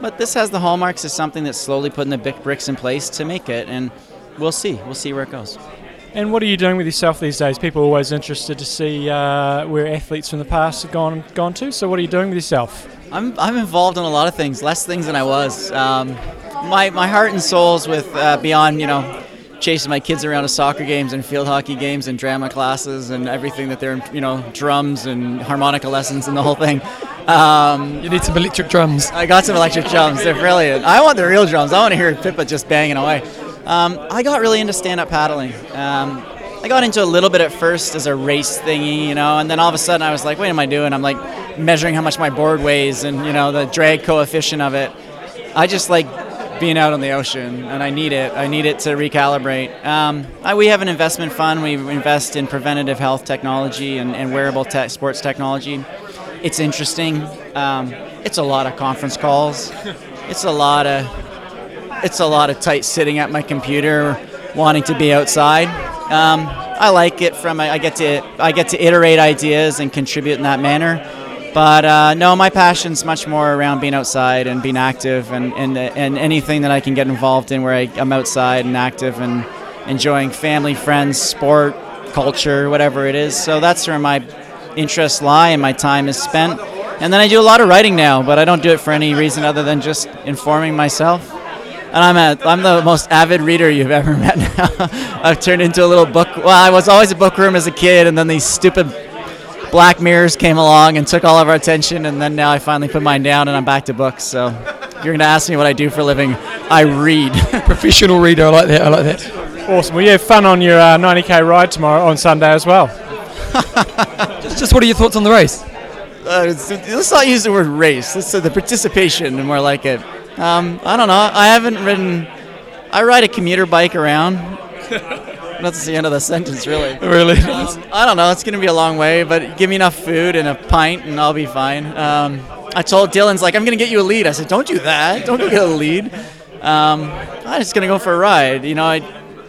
But this has the hallmarks of something that's slowly putting the big bricks in place to make it, and we'll see. We'll see where it goes. And what are you doing with yourself these days? People are always interested to see uh, where athletes from the past have gone gone to. So what are you doing with yourself? I'm, I'm involved in a lot of things, less things than I was. Um, my, my heart and soul's with uh, beyond, you know, chasing my kids around to soccer games and field hockey games and drama classes and everything that they're, you know, drums and harmonica lessons and the whole thing. Um, you need some electric drums. I got some electric drums. They're brilliant. I want the real drums. I want to hear Pippa just banging away. Um, I got really into stand-up paddling. Um, I got into a little bit at first as a race thingy, you know, and then all of a sudden I was like, "What am I doing?" I'm like measuring how much my board weighs and you know the drag coefficient of it. I just like being out on the ocean, and I need it. I need it to recalibrate. Um, I, we have an investment fund. We invest in preventative health technology and, and wearable te- sports technology it's interesting. Um, it's a lot of conference calls. It's a lot of it's a lot of tight sitting at my computer, wanting to be outside. Um, I like it from I get to I get to iterate ideas and contribute in that manner. But uh, no, my passion's much more around being outside and being active and, and, and anything that I can get involved in where I, I'm outside and active and enjoying family, friends, sport, culture, whatever it is. So that's where my interests lie and my time is spent. And then I do a lot of writing now, but I don't do it for any reason other than just informing myself. And I'm a, I'm the most avid reader you've ever met now. I've turned into a little book. Well, I was always a bookworm as a kid, and then these stupid Black Mirrors came along and took all of our attention, and then now I finally put mine down and I'm back to books. So you're going to ask me what I do for a living. I read. Professional reader. I like that. I like that. Awesome. Well, you have fun on your uh, 90k ride tomorrow on Sunday as well. just, just what are your thoughts on the race? Uh, let's not use the word race. Let's say the participation, and more like it. Um, I don't know. I haven't ridden. I ride a commuter bike around. That's the end of the sentence, really. Really? Um, I don't know. It's going to be a long way, but give me enough food and a pint, and I'll be fine. Um, I told Dylan's like, I'm going to get you a lead. I said, Don't do that. Don't go get a lead. Um, I'm just going to go for a ride. You know, I,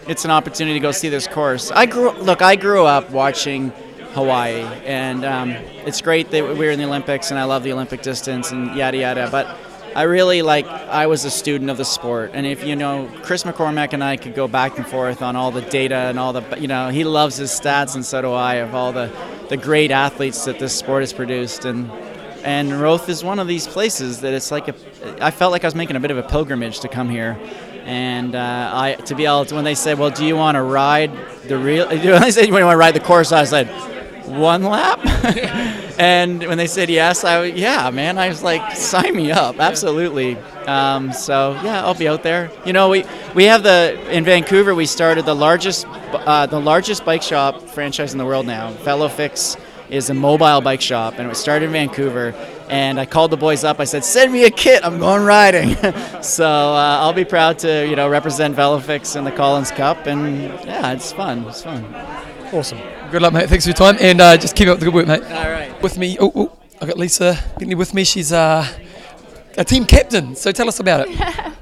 it's an opportunity to go see this course. I grew look. I grew up watching Hawaii, and um, it's great that we're in the Olympics, and I love the Olympic distance and yada yada. But I really like. I was a student of the sport, and if you know, Chris McCormack and I could go back and forth on all the data and all the. You know, he loves his stats, and so do I. Of all the the great athletes that this sport has produced, and and Roth is one of these places that it's like a. I felt like I was making a bit of a pilgrimage to come here. And uh, I, to be able to, when they said, "Well, do you want to ride the real?" When they said, "You want to ride the course?" I said, "One lap." and when they said yes, I yeah, man, I was like, "Sign me up, absolutely." Um, so yeah, I'll be out there. You know, we we have the in Vancouver. We started the largest uh, the largest bike shop franchise in the world now. VeloFix is a mobile bike shop, and it was started in Vancouver. And I called the boys up. I said, "Send me a kit. I'm going riding." so uh, I'll be proud to, you know, represent VeloFix in the Collins Cup, and yeah, it's fun. It's fun. Awesome. Good luck, mate. Thanks for your time, and uh, just keep up the good work, mate. All right. With me, oh, oh I got Lisa Bentley with me. She's uh, a team captain. So tell us about it.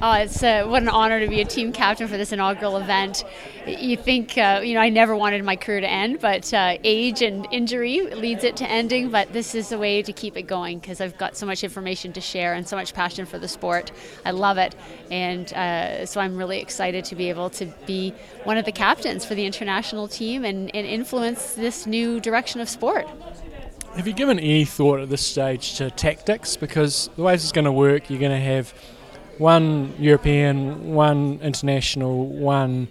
Oh, it's uh, what an honor to be a team captain for this inaugural event. You think, uh, you know, I never wanted my career to end, but uh, age and injury leads it to ending. But this is the way to keep it going because I've got so much information to share and so much passion for the sport. I love it, and uh, so I'm really excited to be able to be one of the captains for the international team and, and influence this new direction of sport. Have you given any thought at this stage to tactics? Because the way this is going to work, you're going to have one European, one international, one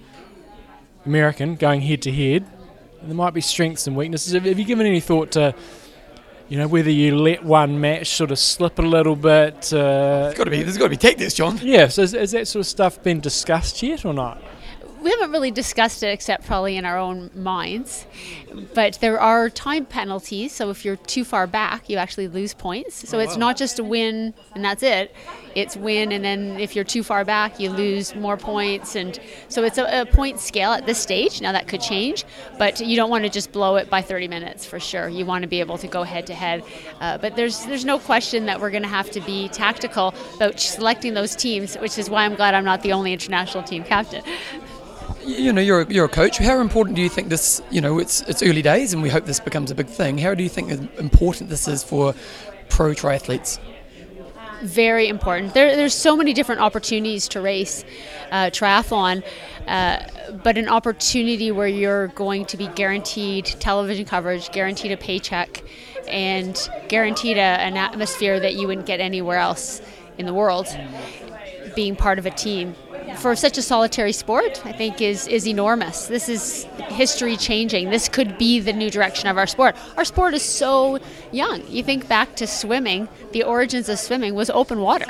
American going head to head. There might be strengths and weaknesses. Have have you given any thought to, you know, whether you let one match sort of slip a little bit? Uh, There's got to be. There's got to be tactics, John. yeah, so is that sort of stuff been discussed yet or not? We haven't really discussed it except probably in our own minds. But there are time penalties. So if you're too far back, you actually lose points. So it's not just a win and that's it. It's win, and then if you're too far back, you lose more points. And so it's a, a point scale at this stage. Now that could change, but you don't want to just blow it by 30 minutes for sure. You want to be able to go head to head. Uh, But there's there's no question that we're going to have to be tactical about selecting those teams, which is why I'm glad I'm not the only international team captain. You know, you're a, you're a coach. How important do you think this? You know, it's it's early days, and we hope this becomes a big thing. How do you think important this is for pro triathletes? very important. There, there's so many different opportunities to race uh, triathlon, uh, but an opportunity where you're going to be guaranteed television coverage, guaranteed a paycheck, and guaranteed a, an atmosphere that you wouldn't get anywhere else in the world. Being part of a team for such a solitary sport, I think, is is enormous. This is history changing. This could be the new direction of our sport. Our sport is so young. You think back to swimming. The origins of swimming was open water.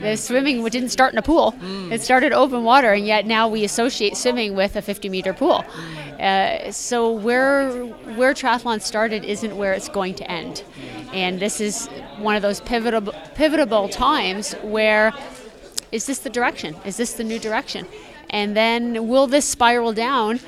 The swimming didn't start in a pool. It started open water, and yet now we associate swimming with a 50 meter pool. Uh, so where where triathlon started isn't where it's going to end, and this is one of those pivotal pivotal times where is this the direction? Is this the new direction? And then will this spiral down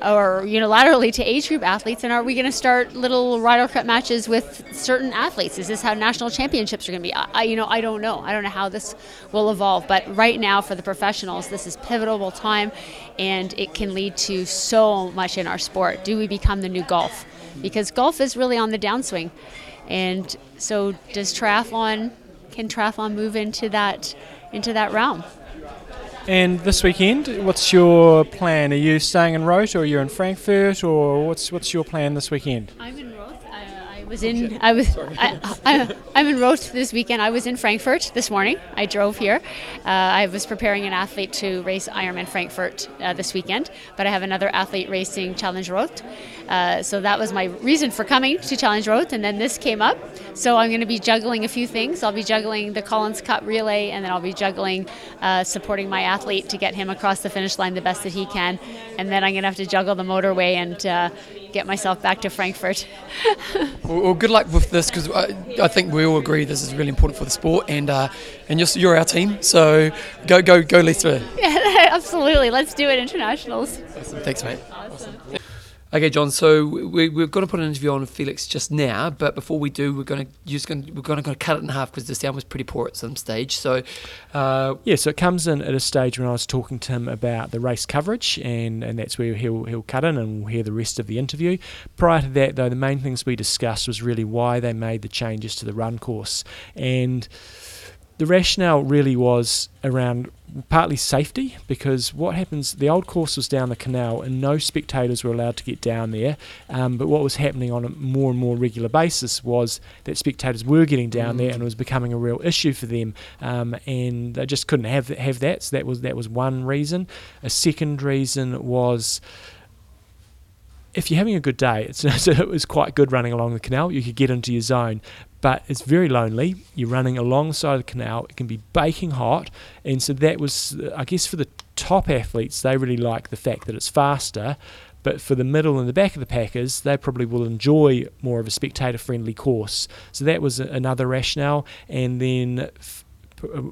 or unilaterally to age group athletes? And are we going to start little Ryder Cup matches with certain athletes? Is this how national championships are going to be? I- you know, I don't know. I don't know how this will evolve. But right now, for the professionals, this is pivotal time, and it can lead to so much in our sport. Do we become the new golf? Because golf is really on the downswing, and so does triathlon? Can triathlon move into that into that realm? And this weekend, what's your plan? Are you staying in Roth or you're in Frankfurt or what's what's your plan this weekend? I'm in Roth. I, I was in. I was. I, I'm in Roth this weekend. I was in Frankfurt this morning. I drove here. Uh, I was preparing an athlete to race Ironman Frankfurt uh, this weekend, but I have another athlete racing Challenge Roth. Uh, so that was my reason for coming to Challenge Roth, and then this came up. So I'm going to be juggling a few things. I'll be juggling the Collins Cup relay, and then I'll be juggling uh, supporting my athlete to get him across the finish line the best that he can. And then I'm going to have to juggle the motorway and uh, get myself back to Frankfurt. well, well, good luck with this because I, I, think we all agree this is really important for the sport, and uh, and you're, you're our team, so go go go Leicester. Yeah, absolutely. Let's do it internationals. Awesome. Thanks, mate. Okay, John. So we, we're going to put an interview on Felix just now, but before we do, we're going to just going we're going to cut it in half because the sound was pretty poor at some stage. So uh, yeah, so it comes in at a stage when I was talking to him about the race coverage, and, and that's where he'll he'll cut in and we'll hear the rest of the interview. Prior to that, though, the main things we discussed was really why they made the changes to the run course and the rationale really was around partly safety because what happens the old course was down the canal and no spectators were allowed to get down there. Um, but what was happening on a more and more regular basis was that spectators were getting down mm. there and it was becoming a real issue for them. Um, and they just couldn't have have that. So that was that was one reason. A second reason was if you're having a good day, it's, it was quite good running along the canal. You could get into your zone, but it's very lonely. You're running alongside the canal. It can be baking hot, and so that was, I guess, for the top athletes, they really like the fact that it's faster. But for the middle and the back of the packers, they probably will enjoy more of a spectator-friendly course. So that was another rationale, and then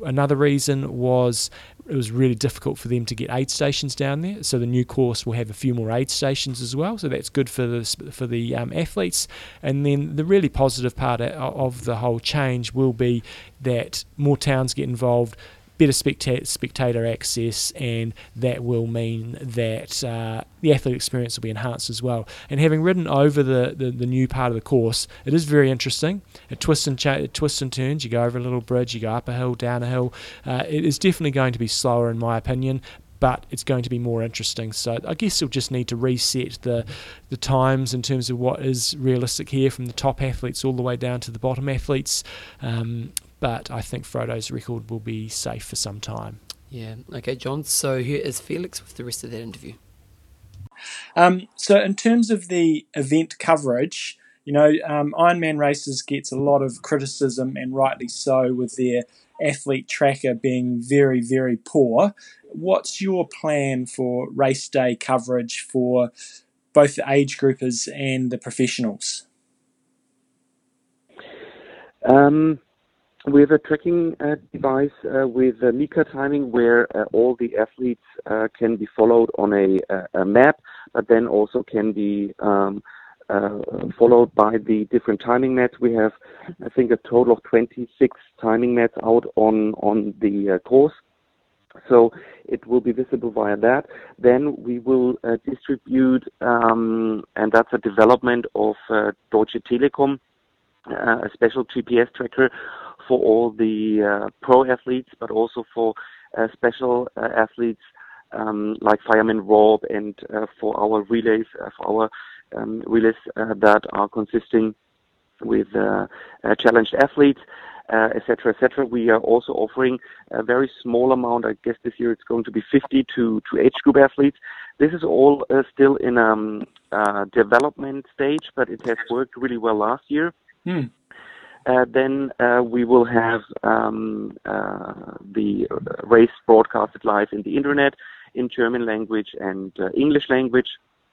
another reason was it was really difficult for them to get aid stations down there. So the new course will have a few more aid stations as well. So that's good for the for the um, athletes. And then the really positive part of the whole change will be that more towns get involved better spectator, spectator access, and that will mean that uh, the athlete experience will be enhanced as well. And having ridden over the, the, the new part of the course, it is very interesting. It twists and, cha- it twists and turns. You go over a little bridge, you go up a hill, down a hill. Uh, it is definitely going to be slower, in my opinion, but it's going to be more interesting. So I guess you'll just need to reset the the times in terms of what is realistic here from the top athletes all the way down to the bottom athletes. Um, but I think Frodo's record will be safe for some time. Yeah. Okay, John. So here is Felix with the rest of that interview. Um, so in terms of the event coverage, you know, um, Ironman races gets a lot of criticism, and rightly so, with their athlete tracker being very, very poor. What's your plan for race day coverage for both the age groupers and the professionals? Um, we have a tracking uh, device uh, with uh, Mika timing where uh, all the athletes uh, can be followed on a, a, map, but then also can be um, uh, followed by the different timing mats. We have, I think, a total of 26 timing mats out on, on the course. So it will be visible via that. Then we will distribute, um, and that's a development of Deutsche Telekom, a special GPS tracker for all the uh, pro athletes, but also for uh, special uh, athletes um, like fireman Rob and for our relays, for our um, relays that are consisting with challenged athletes. etc., etc. We are also offering a very small amount. I guess this year it's going to be 50 to, to age group athletes. This is all uh, still in um, uh, development stage, but it has worked really well last year. Hmm. Uh, then uh, we will have um, uh, the race broadcasted live in the internet in German language and uh, English language.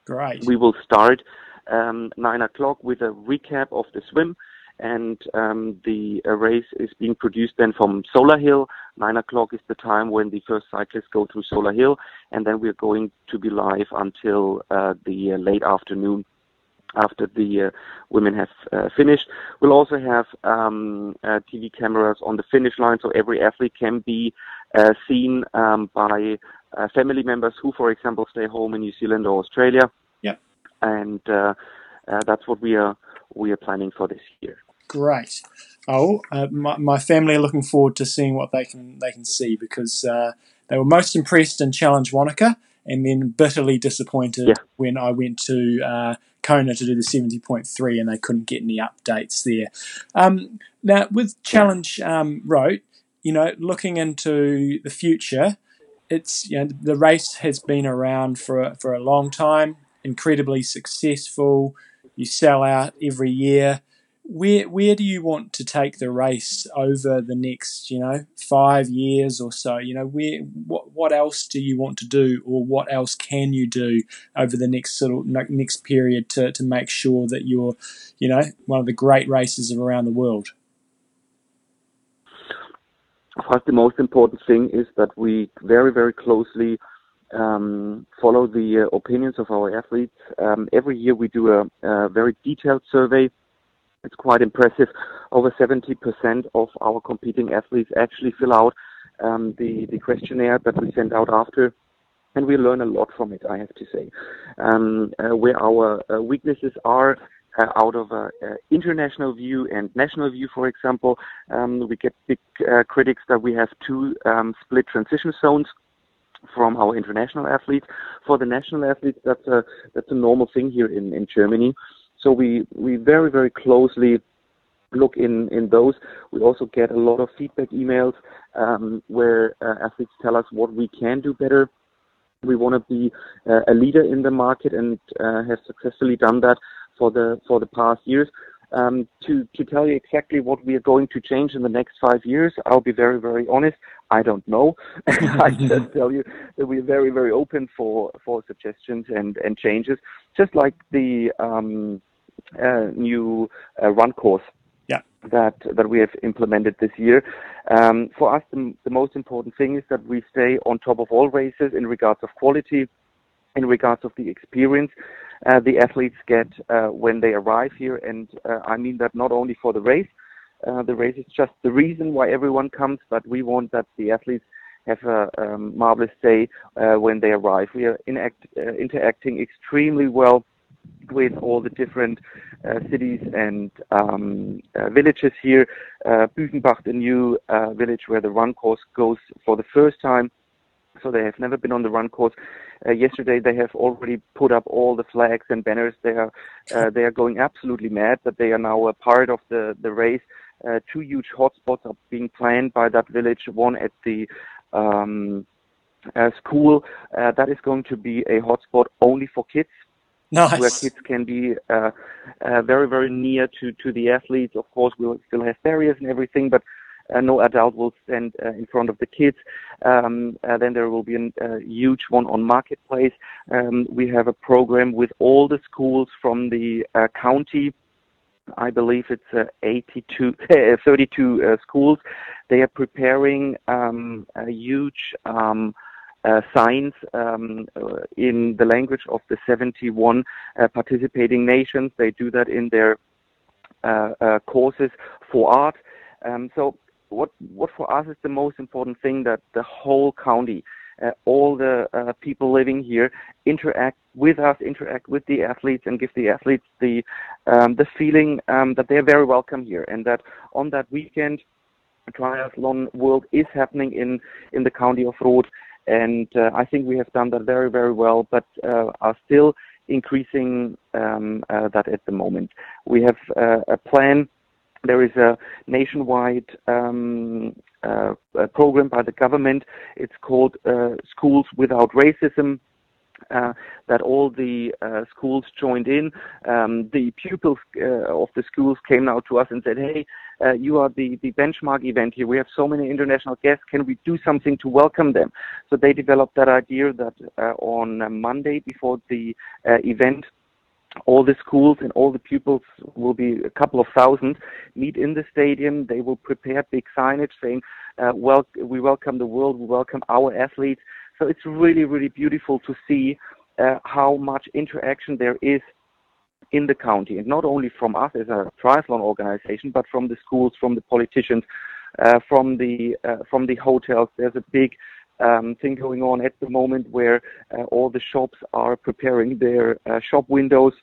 Great. We will start um, nine o'clock with a recap of the swim, and um, the uh, race is being produced then from Solar Hill. Nine o'clock is the time when the first cyclists go through Solar Hill, and then we're going to be live until uh, the late afternoon after the uh, women have uh, finished. We'll also have um, uh, TV cameras on the finish line, so every athlete can be uh, seen um, by uh, family members who, for example, stay home in New Zealand or Australia. Yeah, and uh, that's what we are we are planning for this year. Great. Oh, my, my family are looking forward to seeing what they can they can see because they were most impressed in Challenge Wanaka and then bitterly disappointed yeah. when I went to uh, Kona to do the 70.3 and they couldn't get any updates there. Um, now, with Challenge um, you know, looking into the future, it's you know the race has been around for for a long time, incredibly successful. You sell out every year. Where where do you want to take the race over the next you know five years or so? You know where what what else do you want to do or what else can you do over the next of next period to, to make sure that you're you know one of the great races around the world? Us the most important thing is that we very very closely um, follow the uh, opinions of our athletes. Um, every year we do a, a very detailed survey it's quite impressive. Over 70% of our competing athletes actually fill out um, the, the questionnaire that we send out after. And we learn a lot from it, I have to say. Um, uh, where our uh, weaknesses are uh, out of an international view and national view, for example, um, we get big uh, critics that we have two um, split transition zones from our international athletes. For the national athletes, that's a that's a normal thing here in in Germany. So we, we very, very closely look in, in those. We also get a lot of feedback emails um, where uh, athletes tell us what we can do better. We want to be uh, a leader in the market and uh, have successfully done that for the for the past years. Um, to to tell you exactly what we are going to change in the next five years, I'll be very very honest. I don't know. I just tell you that we're very very open for for suggestions and and changes. Just like the um, new uh, run course yeah. that that we have implemented this year. Um, for us, the, the, most important thing is that we stay on top of all races in regards of quality, in regards of the experience uh, the athletes get uh, when they arrive here, and uh, I mean that not only for the race. Uh, the race is just the reason why everyone comes, but we want that the athletes have a um, marvelous day when they arrive. We are inact, interacting extremely well with all the different uh, cities and um, uh, villages here. Uh, Büchenbach, the new uh, village where the run course goes for the first time. So they have never been on the run course. Uh, yesterday they have already put up all the flags and banners. They are uh, they are going absolutely mad that they are now a part of the the race. Uh, two huge hotspots are being planned by that village. One at the um, uh, school uh, that is going to be a hotspot only for kids nice. where kids can be uh, uh, very, very near to, to the athletes. Of course, we'll still have barriers and everything, but uh, no adult will stand uh, in front of the kids. Um, uh, then there will be a huge one on Marketplace. Um, we have a program with all the schools from the uh, county. I believe it's uh, 82, 32 schools. They are preparing um, a huge um, uh, signs um, uh, in the language of the 71 uh, participating nations. They do that in their uh, uh, courses for art. Um, so what what for us is the most important thing that the whole county, uh, all the people living here, interact with us, interact with the athletes, and give the athletes the um, the feeling um, that they are very welcome here, and that on that weekend, triathlon world is happening in in the county of Roth and uh, I think we have done that very, very well, but uh, are still increasing um, uh, that at the moment. We have a plan. There is a nationwide um, program by the government. It's called Schools Without Racism. Uh, that all the uh, schools joined in. Um, the pupils uh, of the schools came now to us and said, "Hey, uh, you are the, the benchmark event here. We have so many international guests. Can we do something to welcome them? So they developed that idea that on Monday before the event, all the schools and all the pupils will be a couple of thousand meet in the stadium. They will prepare big signage saying, uh, well, we welcome the world, we welcome our athletes. So it's really, really beautiful to see uh, how much interaction there is in the county, and not only from us as a triathlon organization, but from the schools, from the politicians, uh, from the uh, from the hotels. There's a big um, thing going on at the moment where uh, all the shops are preparing their uh, shop windows.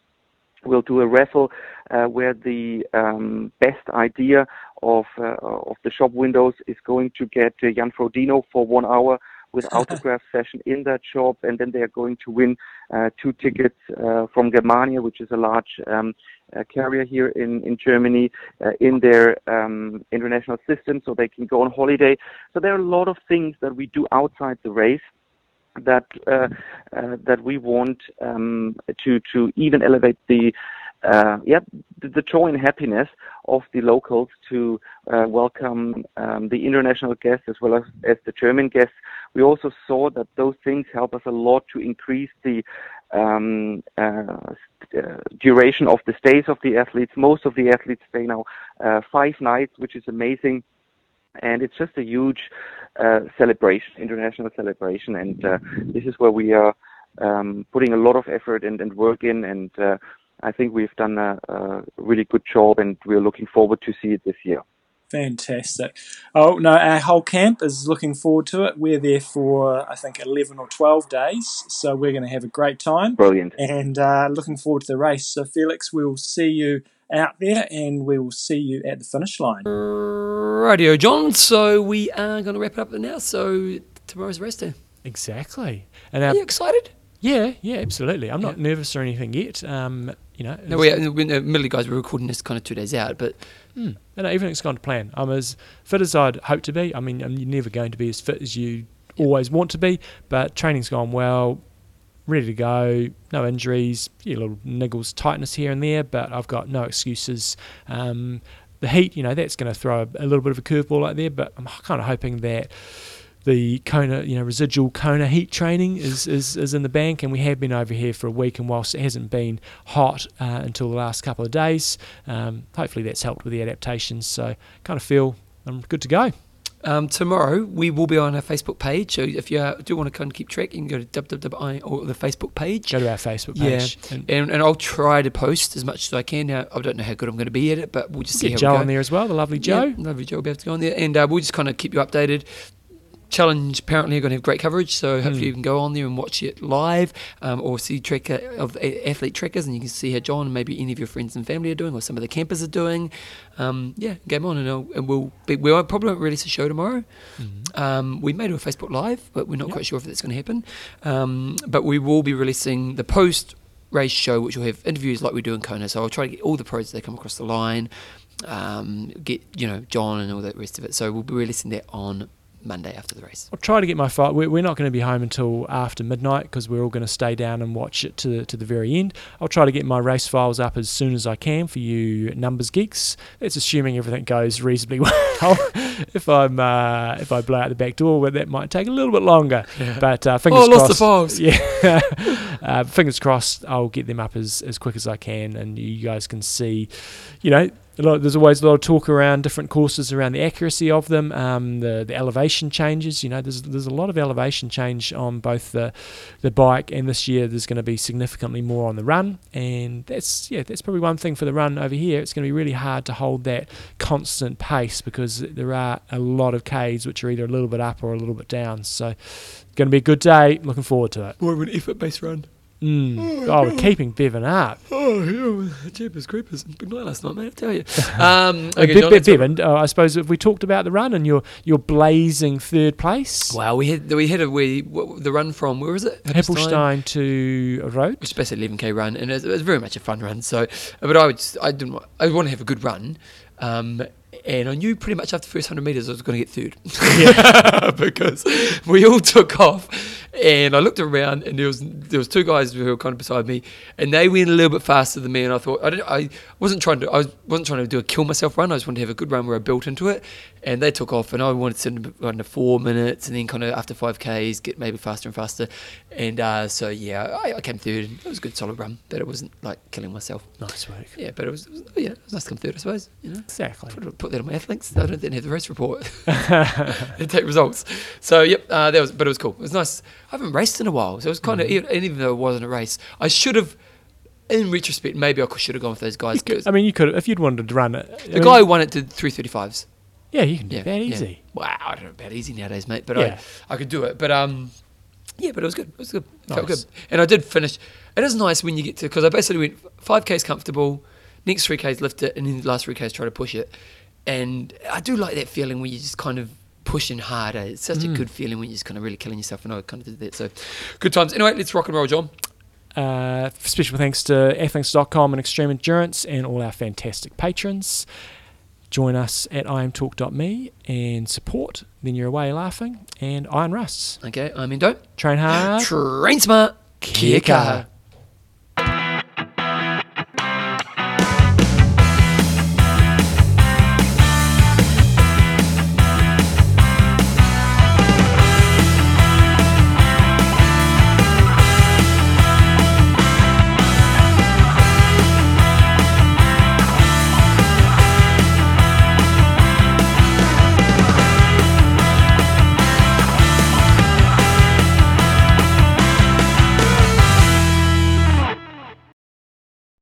We'll do a raffle uh, where the um, best idea of of the shop windows is going to get Jan Frodeno for one hour with autograph session in that shop, and then they are going to win uh, two tickets uh, from Germania, which is a large um, uh, carrier here in in Germany, uh, in their um, international system, so they can go on holiday. So there are a lot of things that we do outside the race that uh, uh, that we want um, to to even elevate the uh, yeah, the, the joy and happiness of the locals to uh, welcome um, the international guests as well as, as the German guests. We also saw that those things help us a lot to increase the um, uh, uh, duration of the stays of the athletes. Most of the athletes stay now uh, five nights, which is amazing. And it's just a huge uh, celebration, international celebration. And uh, this is where we are um, putting a lot of effort and, and work in. And uh, I think we've done a, a really good job, and we're looking forward to see it this year. Fantastic. Oh, no, our whole camp is looking forward to it. We're there for, I think, 11 or 12 days. So we're going to have a great time. Brilliant. And uh, looking forward to the race. So, Felix, we'll see you out there and we will see you at the finish line. Radio, John. So we are going to wrap it up now. So tomorrow's race day. Exactly. And Are you excited? yeah, yeah, absolutely. I'm not nervous or anything yet. Um, you know, No, we, admittedly, guys, we're recording this kind of two days out, but Mm. No, no, everything's gone to plan. I'm as fit as I'd hope to be. I mean, I'm- you're never going to be as fit as you always want to be, but training's gone well, ready to go, no injuries, yeah, little niggles, tightness here and there, but I've got no excuses. Um, the heat, you know, that's going to throw a, a little bit of a curveball out there, but I'm kind of hoping that the Kona, you know, residual Kona heat training is, is, is in the bank, and we have been over here for a week. And whilst it hasn't been hot uh, until the last couple of days, um, hopefully that's helped with the adaptations. So, kind of feel I'm good to go. Um, tomorrow we will be on our Facebook page. So if you uh, do want to kind of keep track, you can go to www or the Facebook page. Go to our Facebook Yeah. page and And, and I'll try to post as much as I can. Now, I don't know how good I'm going to be at it, but we'll just see get how Joe on there as well, the lovely Joe. Yeah, lovely Joe will be able to go on there. And uh, we'll just kind of keep you updated. Challenge apparently are going to have great coverage, so hopefully Hmm. you can go on there and watch it live, um, or see track of athlete trackers, and you can see how John and maybe any of your friends and family are doing, or some of the campers are doing. Um, yeah, game on, and, I'll, and we'll be, we won't probably won't release a show tomorrow. Um, we may do a Facebook live, but we're not Yep. quite sure if that's going to happen. Um, but we will be releasing the post race show, which will have interviews like we do in Kona. So I'll try to get all the pros that come across the line, um, get you know John and all that rest of it. So we'll be releasing that on Monday after the race. I'll try to get my fight. We're, we're not going to be home until after midnight because we're all going to stay down and watch it to to the very end. I'll try to get my race files up as soon as I can for you numbers geeks. That's assuming everything goes reasonably well. if I'm uh, if I blow out the back door, well, that might take a little bit longer. But uh, fingers Oh, lost the files. Yeah, uh, fingers crossed. I'll get them up as as quick as I can, and you guys can see. You know, a lot, there's always a lot of talk around different courses around the accuracy of them, um, the the elevation changes. You know, there's there's a lot of elevation change on both the the bike and this year there's going to be significantly more on the run, and that's yeah that's probably one thing for the run over here. It's going to be really hard to hold that constant pace because there are a lot of Ks which are either a little bit up or a little bit down. So, going to be a good day. Looking forward to it. More of an effort-based run. Mm. Oh, we're keeping Bevan up. Oh, yeah, jeepers creepers! Big night last night, mate. I tell you. Um, okay, Be- John, Be- Bevan, uh, I suppose if we talked about the run and your your blazing third place, Wow, we had we had a we the run from where was it? Hilpoltstein to Roth. It's basically 11k run, and it was, it was very much a fun run. So, but I would, I didn't, wa- I want to have a good run, um, and I knew pretty much after the first hundred meters I was going to get third, Yeah. because we all took off, and I looked around, and there was there was two guys who were kind of beside me, and they went a little bit faster than me, and I thought I, didn't, I wasn't trying to I was, wasn't trying to do a kill myself run. I just wanted to have a good run where I built into it, and they took off, and I wanted to run to four minutes, and then kind of after five k's get maybe faster and faster, and uh, so yeah, I, I came third. and It was a good solid run, but it wasn't like killing myself. Nice work. Yeah, but it was, it was yeah, it was nice to come third, I suppose. You know, Exactly. put, put that on my athlinks. I don't then have the race report. they take results. So yep, uh, that was, but it was cool. It was nice. I haven't raced in a while, so it was kind of, Mm-hmm. and even though it wasn't a race, I should have. In retrospect, maybe I should have gone with those guys. Could- I mean, you could if you'd wanted to run it. the guy who won it did three thirty fives. yeah, you can do Yeah, that yeah. easy. Wow, I don't know about easy nowadays, mate, but Yeah. I, I could do it. But um, yeah, but it was good. It was good. It Felt good. And I did finish. It is nice when you get to because I basically went five k's comfortable, next three k's lift it, and then the last three k's try to push it. And I do like that feeling when you just kind of pushing harder. It's such Mm. a good feeling when you're just kind of really killing yourself. And I kind of did that. So good times. Anyway, let's rock and roll, John. Uh, special thanks to athlinks.com and Extreme Endurance and all our fantastic patrons. Join us at imtalk.me and support. Then you're away laughing. And Iron Rusts. Okay, I'm in dope. Train hard. Train smart. Kia kaha.